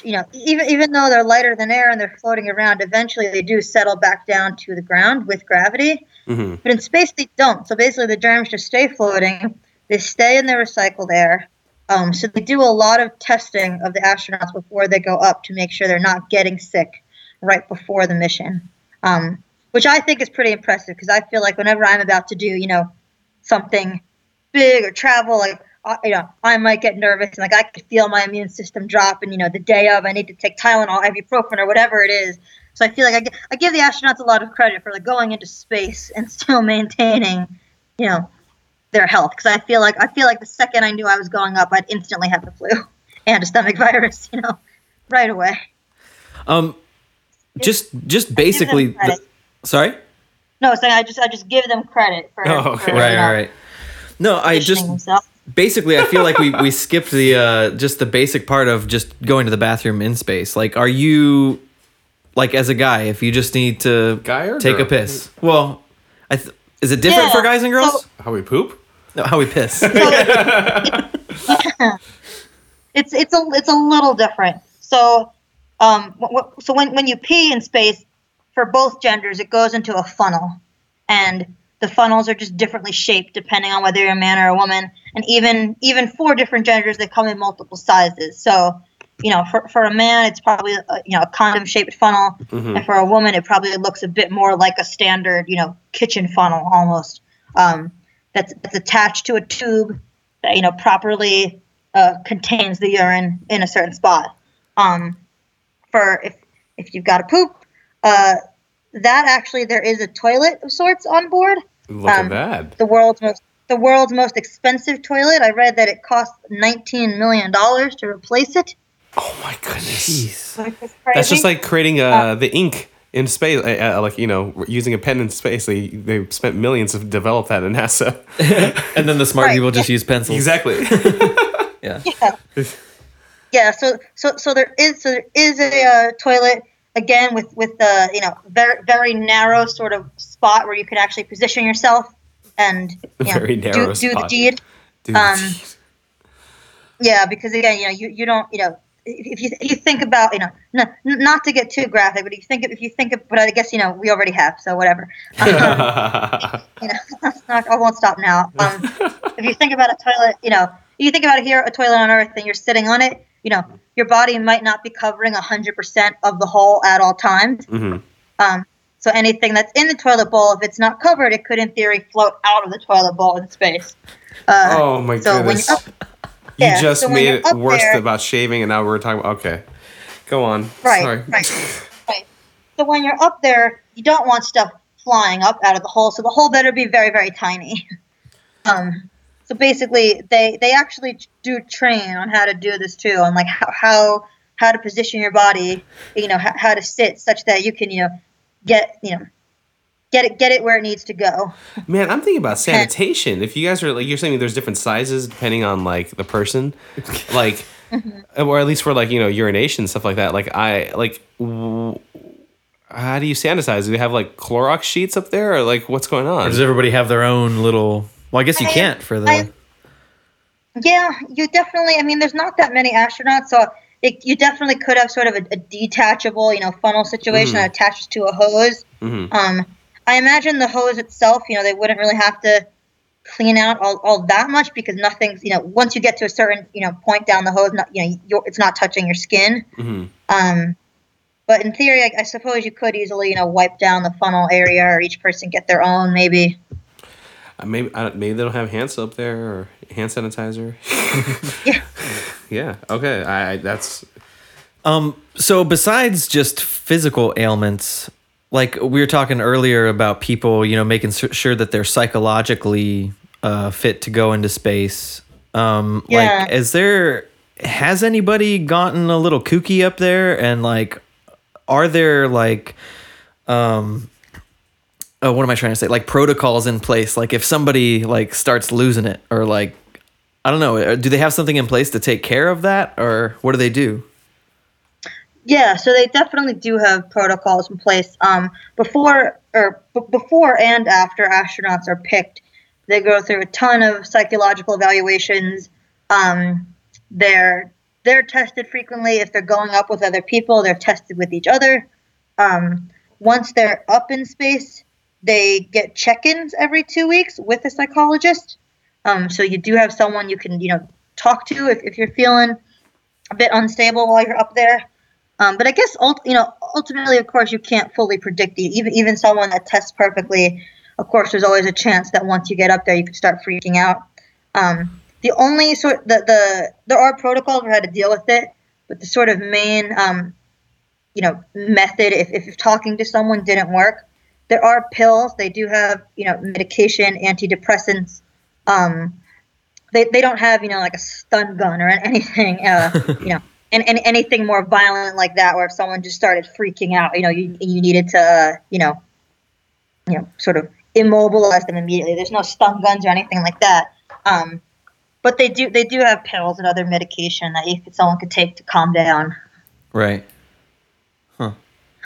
you know even even though they're lighter than air and they're floating around eventually they do settle back down to the ground with gravity hmm But in space, they don't. So basically, the germs just stay floating. They stay in the recycled air. Um, so they do a lot of testing of the astronauts before they go up to make sure they're not getting sick right before the mission, um, which I think is pretty impressive because I feel like whenever I'm about to do, you know, something big or travel, like I- you know, I might get nervous and like I could feel my immune system drop, and you know, the day of, I need to take Tylenol, ibuprofen, or whatever it is. So I feel like I, gi- I give the astronauts a lot of credit for like going into space and *laughs* still maintaining, you know, their health. Because I feel like I feel like the second I knew I was going up, I'd instantly have the flu *laughs* and a stomach *laughs* virus, you know, right away. Um, just just I give them basically. credit. sorry. No, so I just I just give them credit for, Oh, okay. for, Right, you know, right, right. No, I just themselves. Basically I feel like we we skipped the uh just the basic part of just going to the bathroom in space. Like, are you like as a guy if you just need to Guy or take a piss? Well, I th- is it different Yeah, for guys and girls? so- How we poop? no, how we piss. *laughs* it's it's a it's a little different. So, um, wh- wh- so when when you pee in space, for both genders, it goes into a funnel, and the funnels are just differently shaped depending on whether you're a man or a woman, and even even for different genders, they come in multiple sizes. So, you know, for, for a man, it's probably a, you know a condom shaped funnel, Mhm. and for a woman, it probably looks a bit more like a standard, you know, kitchen funnel almost. Um, that's, that's attached to a tube that you know properly uh, contains the urine in a certain spot. Um, for if if you've got to poop, uh, that actually there is a toilet of sorts on board. Look Um, at that. The world's most the world's most expensive toilet. I read that it costs 19 million dollars to replace it. Oh my goodness. Jeez. Which That's just like creating uh, the ink in space, uh, uh, like you know, using a pen in space. They they spent millions to develop that in NASA. *laughs* And then the smart Right, people just use pencils. exactly. *laughs* Yeah. yeah. yeah. So so so there is so there is a uh, toilet again with with the you know very very narrow sort of spot where you can actually position yourself and you know, Very narrow do, do the deed. Dude, Um, jeez. Yeah, because again, you know, you, you don't, you know, if you, if you think about, you know, no, n- not to get too graphic, but if you think, if you think, of, but I guess you know, we already have, so whatever. Um, *laughs* you know, not, *laughs* I won't stop now. Um, if you think about a toilet, you know, you think about here, a toilet on Earth, and you're sitting on it, you know, your body might not be covering hundred percent of the hole at all times. Mhm. Um, so anything that's in the toilet bowl, if it's not covered, it could, in theory, float out of the toilet bowl in space. Uh, Oh my so goodness. you just so made it worse there- about shaving, and now we're talking about. Okay, go on. Right, Sorry. right, right. So when you're up there, you don't want stuff flying up out of the hole. So the hole better be very, very tiny. *laughs* Um, so basically, they they actually do train on how to do this too, on like how how how to position your body, you know, how, how to sit such that you can you know get you know get it get it where it needs to go. Man, I'm thinking about sanitation. If you guys are like, you're saying there's different sizes depending on like the person, like, Mm-hmm. or at least for like you know urination stuff like that. Like I like, w- how do you sanitize? Do they have like Clorox sheets up there, or like what's going Or on? does everybody have their own little? Well, I guess you I- can't for the. I- Yeah, you definitely. I mean, there's not that many astronauts, so it, you definitely could have sort of a, a detachable, you know, funnel situation Mhm. that attaches to a hose. Mhm. Um, I imagine the hose itself, you know, they wouldn't really have to clean out all, all that much because nothing's, you know, once you get to a certain, you know, point down the hose, not, you know, you're, it's not touching your skin. Mhm. Um, but in theory, I, I suppose you could easily, you know, wipe down the funnel area, or each person get their own, maybe. Uh, Maybe I maybe they don't have hand soap there or hand sanitizer. *laughs* Yeah. yeah. Okay. I, I that's Um, so besides just physical ailments, like we were talking earlier about people, you know, making su- sure that they're psychologically uh, fit to go into space. Um, Yeah. like, is there has anybody gotten a little kooky up there? And like, are there like, um, oh, what am I trying to say? Like protocols in place? Like if somebody like starts losing it, or like, I don't know, uh, do they have something in place to take care of that, or what do they do? Yeah, so they definitely do have protocols in place. Um, before or b- before and after astronauts are picked, they go through a ton of psychological evaluations. Um, they're they're tested frequently. If they're going up with other people, they're tested with each other. Um, once they're up in space, they get check-ins every two weeks with a psychologist. Um, so you do have someone you can you know talk to if, if you're feeling a bit unstable while you're up there. Um, but I guess you know ultimately, of course, you can't fully predict. Even even someone that tests perfectly, of course, there's always a chance that once you get up there, you could start freaking out. Um, the only sort the, the there are protocols for how to deal with it, but the sort of main um, you know method if, if talking to someone didn't work, there are pills. They do have you know medication, antidepressants. Um, they, they don't have you know like a stun gun or anything uh, *laughs* you know and, and anything more violent like that where if someone just started freaking out you know you, you needed to uh, you know you know sort of immobilize them immediately there's no stun guns or anything like that um, but they do they do have pills and other medication that if someone could take to calm down Right.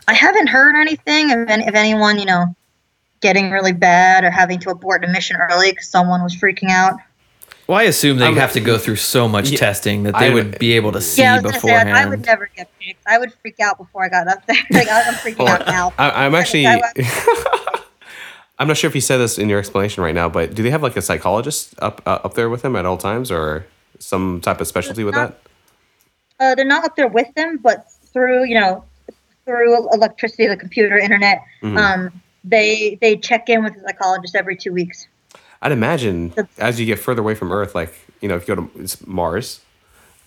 I haven't heard anything of, any, of anyone you know getting really bad or having to abort a mission early because someone was freaking out Well, I assume they I'm- have to go through so much Yeah, testing that they I- would be able to see yeah, I was gonna say, I- beforehand. I would never get picked. I would freak out before I got up there. *laughs* like I'm freaking Well, out now. I, I'm actually. I- *laughs* I'm not sure if you said this in your explanation right now, but do they have like a psychologist up uh, up there with them at all times, or some type of specialty with that? uh, they're not up there with them, but through you know through electricity, the computer, internet, Mhm. um, they they check in with a psychologist every two weeks. I'd imagine That's- as you get further away from Earth, like you know, if you go to it's Mars,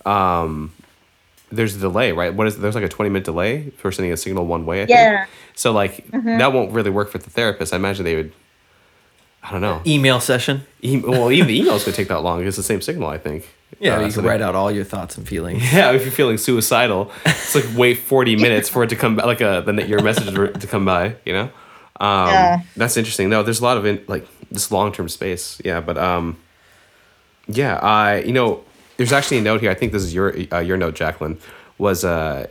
um, there's a delay, right? What is there's like a twenty minute delay for sending a signal one way. I think. Yeah. So like Mhm. that won't really work for the therapist. I imagine they would. I don't know. Email session. E- well, even the emails could take that long. It's the same signal, I think. Yeah, Uh, you so can write out all your thoughts and feelings. *laughs* Yeah, if you're feeling suicidal, it's like wait 40 minutes for it to come back, like a the, your message to come by. You know, um, Yeah. that's interesting. No, there's a lot of in, like this long term space. Yeah, but um, yeah, I you know, there's actually a note here. I think this is your uh, your note, Jacklyn. Was uh,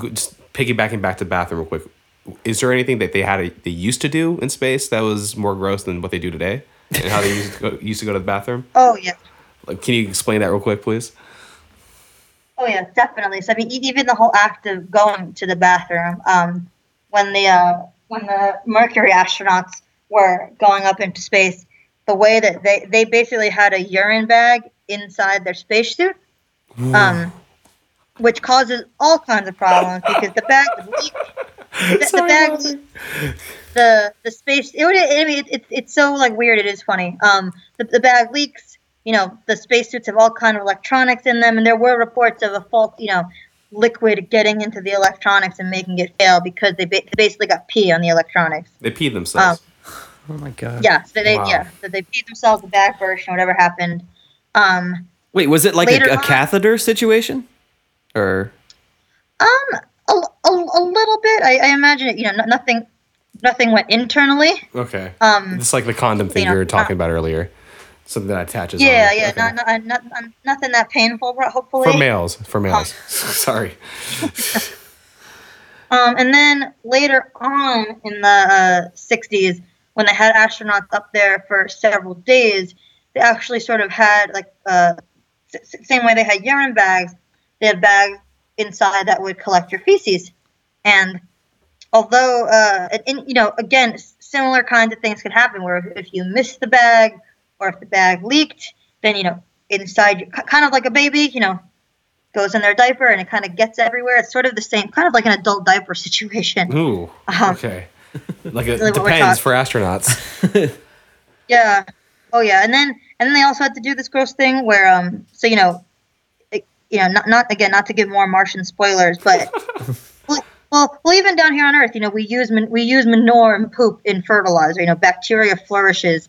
g- just piggybacking back to the bathroom real quick. Is there anything that they had they used to do in space that was more gross than what they do today, and how they used to go, used to go to the bathroom? Oh yeah. Like, can you explain that real quick, please? Oh yeah, definitely. So I mean, even the whole act of going to the bathroom, um, when the uh, when the Mercury astronauts were going up into space, the way that they they basically had a urine bag inside their spacesuit, um, which causes all kinds of problems because the bag would leak. *laughs* The, the bag, the the space. It would. I mean, it, it, it's so like weird. It is funny. Um, the, the bag leaks. You know, the spacesuits have all kind of electronics in them, and there were reports of a fault. You know, liquid getting into the electronics and making it fail because they, ba- they basically got pee on the electronics. They peed themselves. Oh my god. Yeah, so they Wow. yeah, so they peed themselves. The bag burst, and whatever happened. Um, Wait, was it like a, Later a on- catheter situation? Or um, a, a, a little bit. I, I imagine it. You know, no, nothing, nothing went internally. Okay. Um, It's like the condom thing you you know, were talking uh, about earlier. Something that attaches. yeah, on. yeah, not, not, not, not, nothing that painful. Hopefully, For males. For males. *laughs* Sorry. *laughs* Um, and then later on in the uh, 60s, when they had astronauts up there for several days, they actually sort of had like uh, same way they had urine bags, they had bags inside that would collect your feces. And although, uh, and, and, you know, again, similar kinds of things could happen where if, if you miss the bag or if the bag leaked, then you know inside, your, kind of like a baby, you know, goes in their diaper and it kind of gets everywhere. It's sort of the same, kind of like an adult diaper situation. Ooh. *laughs* Um, Okay. Like it really depends for astronauts. *laughs* Yeah. Oh yeah. And then and then they also had to do this gross thing where um so you know it, you know not not again not to give more Martian spoilers but *laughs* well, well well even down here on Earth you know we use man, we use manure and poop in fertilizer you know bacteria flourishes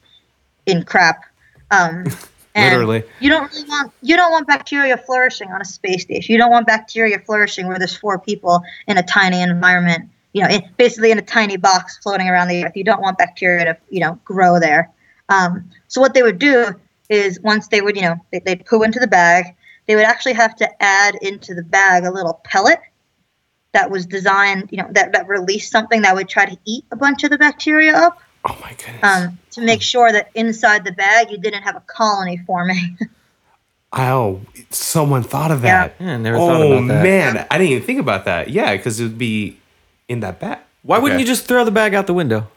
in crap. Um *laughs* Literally. you don't really want you don't want bacteria flourishing on a space station. You don't want bacteria flourishing where there's four people in a tiny environment you know in, basically in a tiny box floating around the earth. You don't want bacteria to you know grow there. Um, so what they would do is once they would you know they, they'd poo into the bag they would actually have to add into the bag a little pellet that was designed you know that, that released something that would try to eat a bunch of the bacteria up Oh my goodness. um, to make sure that inside the bag you didn't have a colony forming *laughs* oh, someone thought of that. Yeah, I never thought oh about that. man, I didn't even think about that. Yeah, because it would be in that bag. why wouldn't you just throw the bag out the window?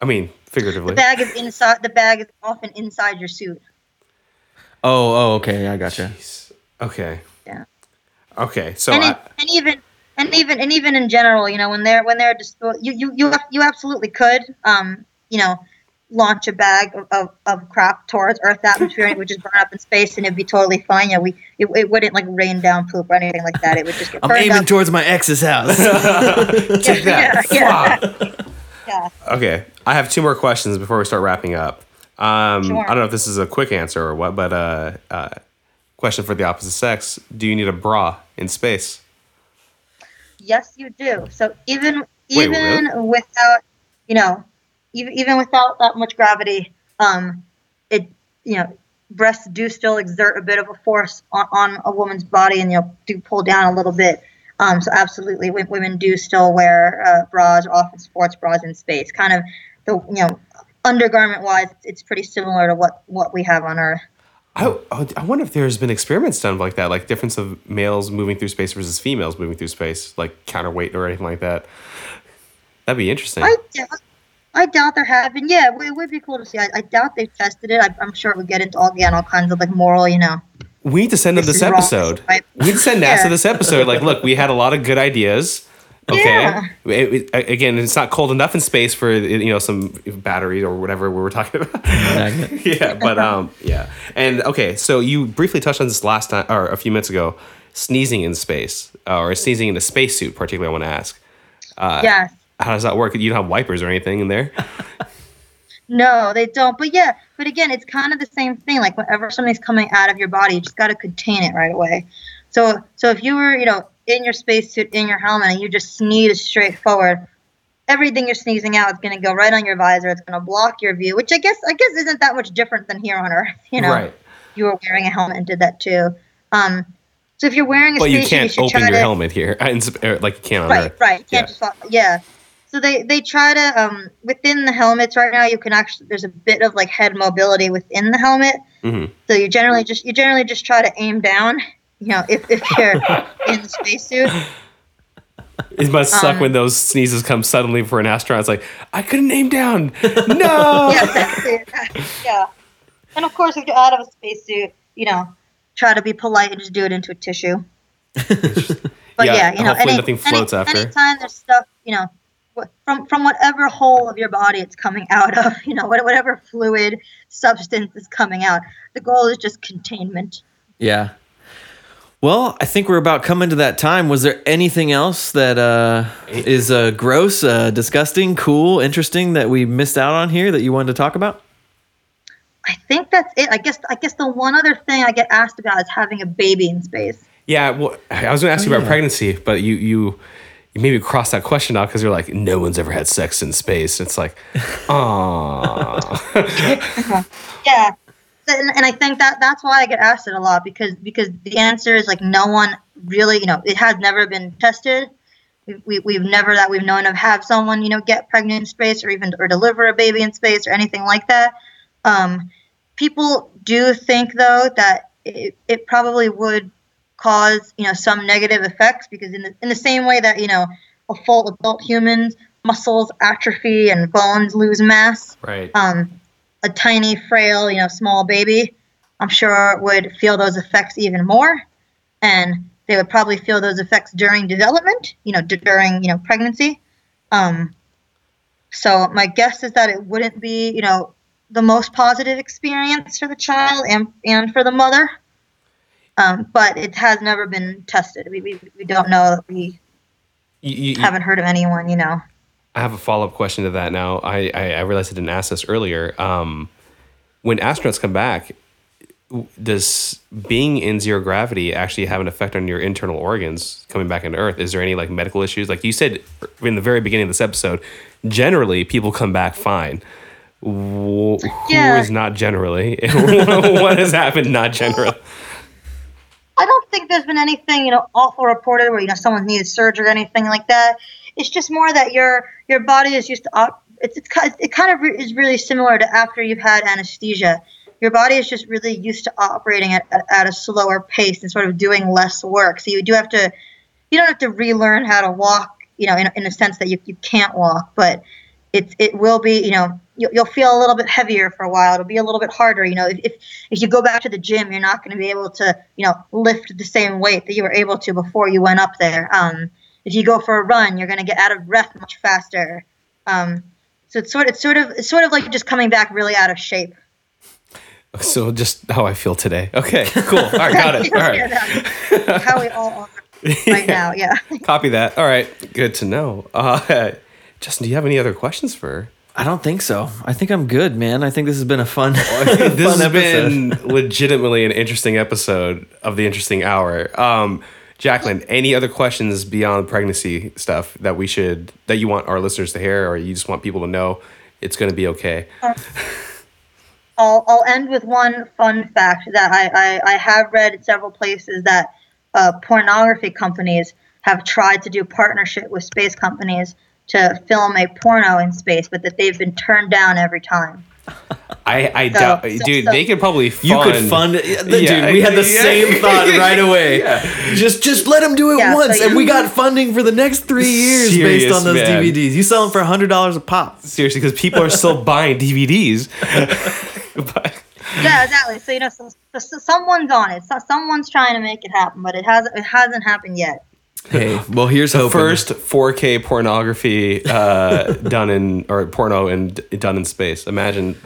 I mean, figuratively. The bag is inside. The bag is often inside your suit. Oh, oh, okay, I gotcha. Jeez. Okay. Yeah. Okay. So and, I, it, and even and even and even in general, you know, when they're when they're just you you you you absolutely could, um, you know, launch a bag of, of, of crap towards Earth's atmosphere, and it would just burn up in space, and it'd be totally fine. You know, we it, it wouldn't like rain down poop or anything like that. It would just get I'm aiming up. towards my ex's house. *laughs* take that. Yeah, Fuck. yeah. Okay, I have two more questions before we start wrapping up. Um, Sure. I don't know if this is a quick answer or what, but uh, uh, question for the opposite sex: Do you need a bra in space? Yes, you do. So even Wait, even without you know, even even without that much gravity, um, it you know, breasts do still exert a bit of a force on, on a woman's body, and you know, do pull down a little bit. Um, so absolutely, wo- women do still wear uh, bras, often sports bras in space. Kind of the you know, undergarment wise, it's pretty similar to what what we have on Earth. I, oh, I wonder if there's been experiments done like that, like difference of males moving through space versus females moving through space, like counterweight or anything like that. That'd be interesting. I doubt, I doubt there have been. Yeah, it would be cool to see. I, I doubt they've tested it. I, I'm sure it would get into all again all kinds of like moral, you know, We need to send them This this is wrong, episode. right? We need to send NASA *laughs* Yeah. this episode. Like, look, we had a lot of good ideas. Okay. Yeah. It- it- again, it's not cold enough in space for you know some batteries or whatever we were talking about. *laughs* Yeah, but um, yeah, and okay. So you briefly touched on this last time or a few minutes ago. Sneezing in space uh, or sneezing in a spacesuit, particularly, I want to ask. yes. How does that work? You don't have wipers or anything in there? *laughs* No, they don't. But yeah, but again, it's kind of the same thing. Like whenever something's coming out of your body, you just got to contain it right away. So, so if you were, you know, in your spacesuit, in your helmet, and you just sneeze straight forward, everything you're sneezing out is going to go right on your visor. It's going to block your view, which I guess, I guess, isn't that much different than here on Earth. *laughs* You know, Right. you were wearing a helmet and did that too. Um, so if you're wearing a But you can't should open your to, helmet here, *laughs* in sp- or like you can on right Earth. right you can't Yeah. just yeah so they they try to um within the helmets right now you can actually there's a bit of like head mobility within the helmet Mhm. so you generally just you generally just try to aim down you know if, if you're in the spacesuit It must suck Um, when those sneezes come suddenly for an astronaut. It's like I couldn't name down. No. *laughs* yeah exactly yeah and of course if you're out of a spacesuit you know try to be polite and just do it into a tissue *laughs* but Yeah, yeah, you know hopefully any, nothing floats any, after. anytime there's stuff you know from from whatever hole of your body it's coming out of *laughs* you know whatever fluid substance is coming out the goal is just containment Yeah. Well, I think we're about coming to that time. Was there anything else that uh, is uh, gross, uh, disgusting, cool, interesting that we missed out on here that you wanted to talk about? i think that's it i guess i guess the one other thing i get asked about is having a baby in space Yeah, well, I was going to ask you Oh, about yeah. pregnancy, but you you you maybe cross that question out because you're like, no one's ever had sex in space. It's like, *laughs* ah, *laughs* yeah and, and i think that that's why i get asked it a lot because because the answer is like no one really you know it has never been tested we, we, we've never that we've known of have someone you know get pregnant in space or even or deliver a baby in space or anything like that um, people do think though that it, it probably would cause you know some negative effects because in the, in the same way that you know a full adult human's muscles atrophy and bones lose mass right. um, a tiny, frail, you know, small baby, I'm sure would feel those effects even more, and they would probably feel those effects during development, you know, d- during you know pregnancy. Um, so my guess is that it wouldn't be, you know, the most positive experience for the child and and for the mother. Um, but it has never been tested. We, we, we don't know. We you, you- haven't heard of anyone, you know. I have a follow up question to that now. I, I, I realized I didn't ask this earlier. Um, when astronauts come back, does being in zero gravity actually have an effect on your internal organs coming back into Earth? Is there any like medical issues? Like you said in the very beginning of this episode, generally people come back fine. Wh- Who is Yeah. not generally? *laughs* what has happened not generally? I don't think there's been anything, you know, awful reported where you know someone's needed surgery or anything like that. It's just more that your your body is used to op- it's, it's it kind of re- is really similar to after you've had anesthesia. Your body is just really used to operating at, at, at a slower pace and sort of doing less work. So you do have to you don't have to relearn how to walk, you know, in, in a sense that you, you can't walk, but it, it will be, you know, you'll, you'll feel a little bit heavier for a while. It'll be a little bit harder. You know, if, if, if you go back to the gym, you're not going to be able to, you know, lift the same weight that you were able to before you went up there. Um, if you go for a run, you're going to get out of breath much faster. Um, so it's sort, it's sort of, it's sort of like you're just coming back really out of shape. So just how I feel today. Okay, cool. All right, got it. *laughs* All right. How we all are right *laughs* now. Yeah. Copy that. All right, good to know. Uh, *laughs* Justin, do you have any other questions for her? I don't think so. I think I'm good, man. I think this has been a fun, this fun has been legitimately an interesting episode of the interesting hour. Um, Jacklyn, any other questions beyond pregnancy stuff that we should that you want our listeners to hear, or you just want people to know it's going to be okay? I'll, I'll end with one fun fact that I, I, I have read in several places that uh, pornography companies have tried to do partnership with space companies to film a porno in space, but that they've been turned down every time. I, I So- doubt, so- dude. so- they could probably fund. You could fund it, Yeah, dude. We had the yeah. same *laughs* thought right away. Just, just let them do it Yeah, so once, and we got funding for the next three *laughs* years based on those man. DVDs. You sell them for hundred dollars a pop. seriously because people are still *laughs* buying DVDs. but, yeah, exactly. So you know, so, so, so someone's on it. So someone's trying to make it happen, but it hasn't. It hasn't happened yet. Hey, *laughs* well, here's the hoping. first 4K pornography uh, done in or porno and done in space. Imagine.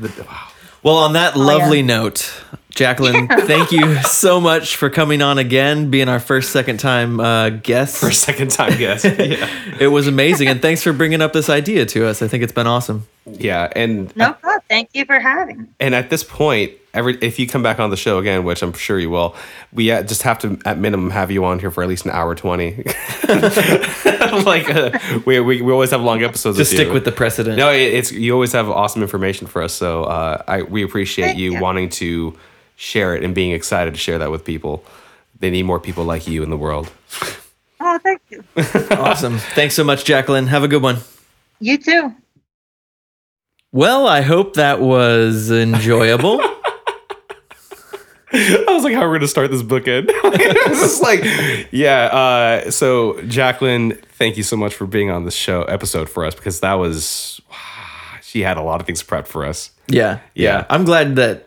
The, wow. Well, on that yeah. lovely note, Jacklyn, *laughs* thank you so much for coming on again, being our first second time uh, guest. For a second time guest. *laughs* Yeah. It was amazing, and thanks for bringing up this idea to us. I think it's been awesome. Yeah. And No problem. Thank you for having. me. and at this point, every if you come back on the show again, which I'm sure you will, we uh, just have to at minimum have you on here for at least an hour twenty. *laughs* like uh, we, we we always have long episodes. Just with stick you. with the precedent. No, it- it's you always have awesome information for us. So uh, I we appreciate you, you. wanting to share it and being excited to share that with people. They need more people like you in the world. Oh, thank you. *laughs* Awesome. Thanks so much, Jacklyn. Have a good one. You too. Well, I hope that was enjoyable. *laughs* I was like, how are we gonna start this book bookend? *laughs* it's just like, yeah. Uh, so Jacklyn, thank you so much for being on this show episode for us because that was *sighs* she had a lot of things prepped for us. Yeah, Yeah. I'm glad that.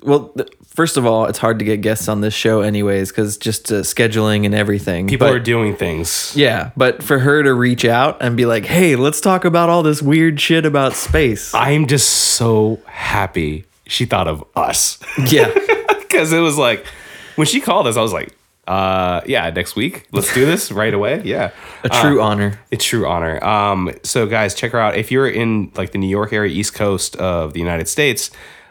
Well, th- first of all, it's hard to get guests on this show, anyways, because just uh, scheduling and everything. People But- are doing things. Yeah, but for her to reach out and be like, "Hey, let's talk about all this weird shit about space." I'm just so happy she thought of us. yeah, *laughs* because it was like when she called us, I was like, uh, yeah, next week, let's do this right away. Yeah, a true honor. it's true honor. Um, so guys, check her out if you're in like the New York area, East Coast of the United States.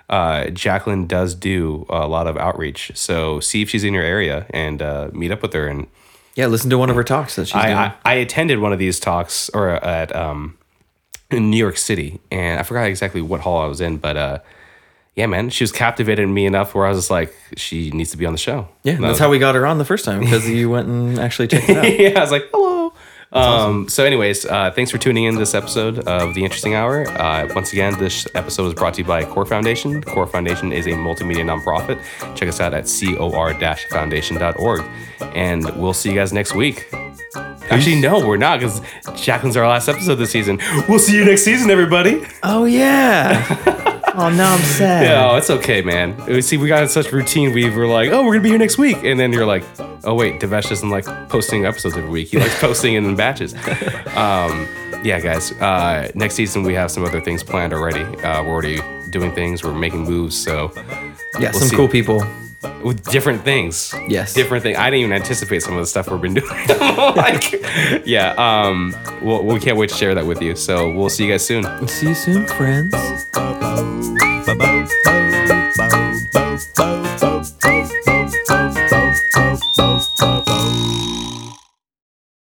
Uh, Jacklyn does do a lot of outreach, so see if she's in your area and uh, meet up with her. And Yeah, listen to one of her talks that she's doing. I, I, I attended one of these talks or at um, in New York City, and I forgot exactly what hall I was in, but uh, yeah, man, she was captivated me enough where I was just like, she needs to be on the show. yeah, And that's how we got her on the first time because you went and actually checked it out. *laughs* yeah, I was like, hello. Um, So, anyways, uh, thanks for tuning in to this episode of The Interesting Hour. Uh, once again, this episode was brought to you by Core Foundation. Core Foundation is a multimedia nonprofit. Check us out at cor-foundation.org. And we'll see you guys next week. Actually, no, we're not because Jacklyn's our last episode this season. We'll see you next season, everybody. oh yeah. *laughs* oh, now I'm sad. Yeah, oh, it's okay, man. We See, we got in such routine. We were like, oh, we're gonna be here next week, and then you're like, oh wait, Devesh doesn't like posting episodes every week. He likes posting in batches. *laughs* Um, yeah, guys. Uh, next season we have some other things planned already. Uh, we're already doing things. We're making moves. So Yeah, We'll some see. cool people. with different things. Yes. Different thing. I didn't even anticipate some of the stuff we've been *laughs* doing. *laughs* like, yeah. Um, we'll, we can't wait to share that with you. So we'll see you guys soon. See you soon, friends.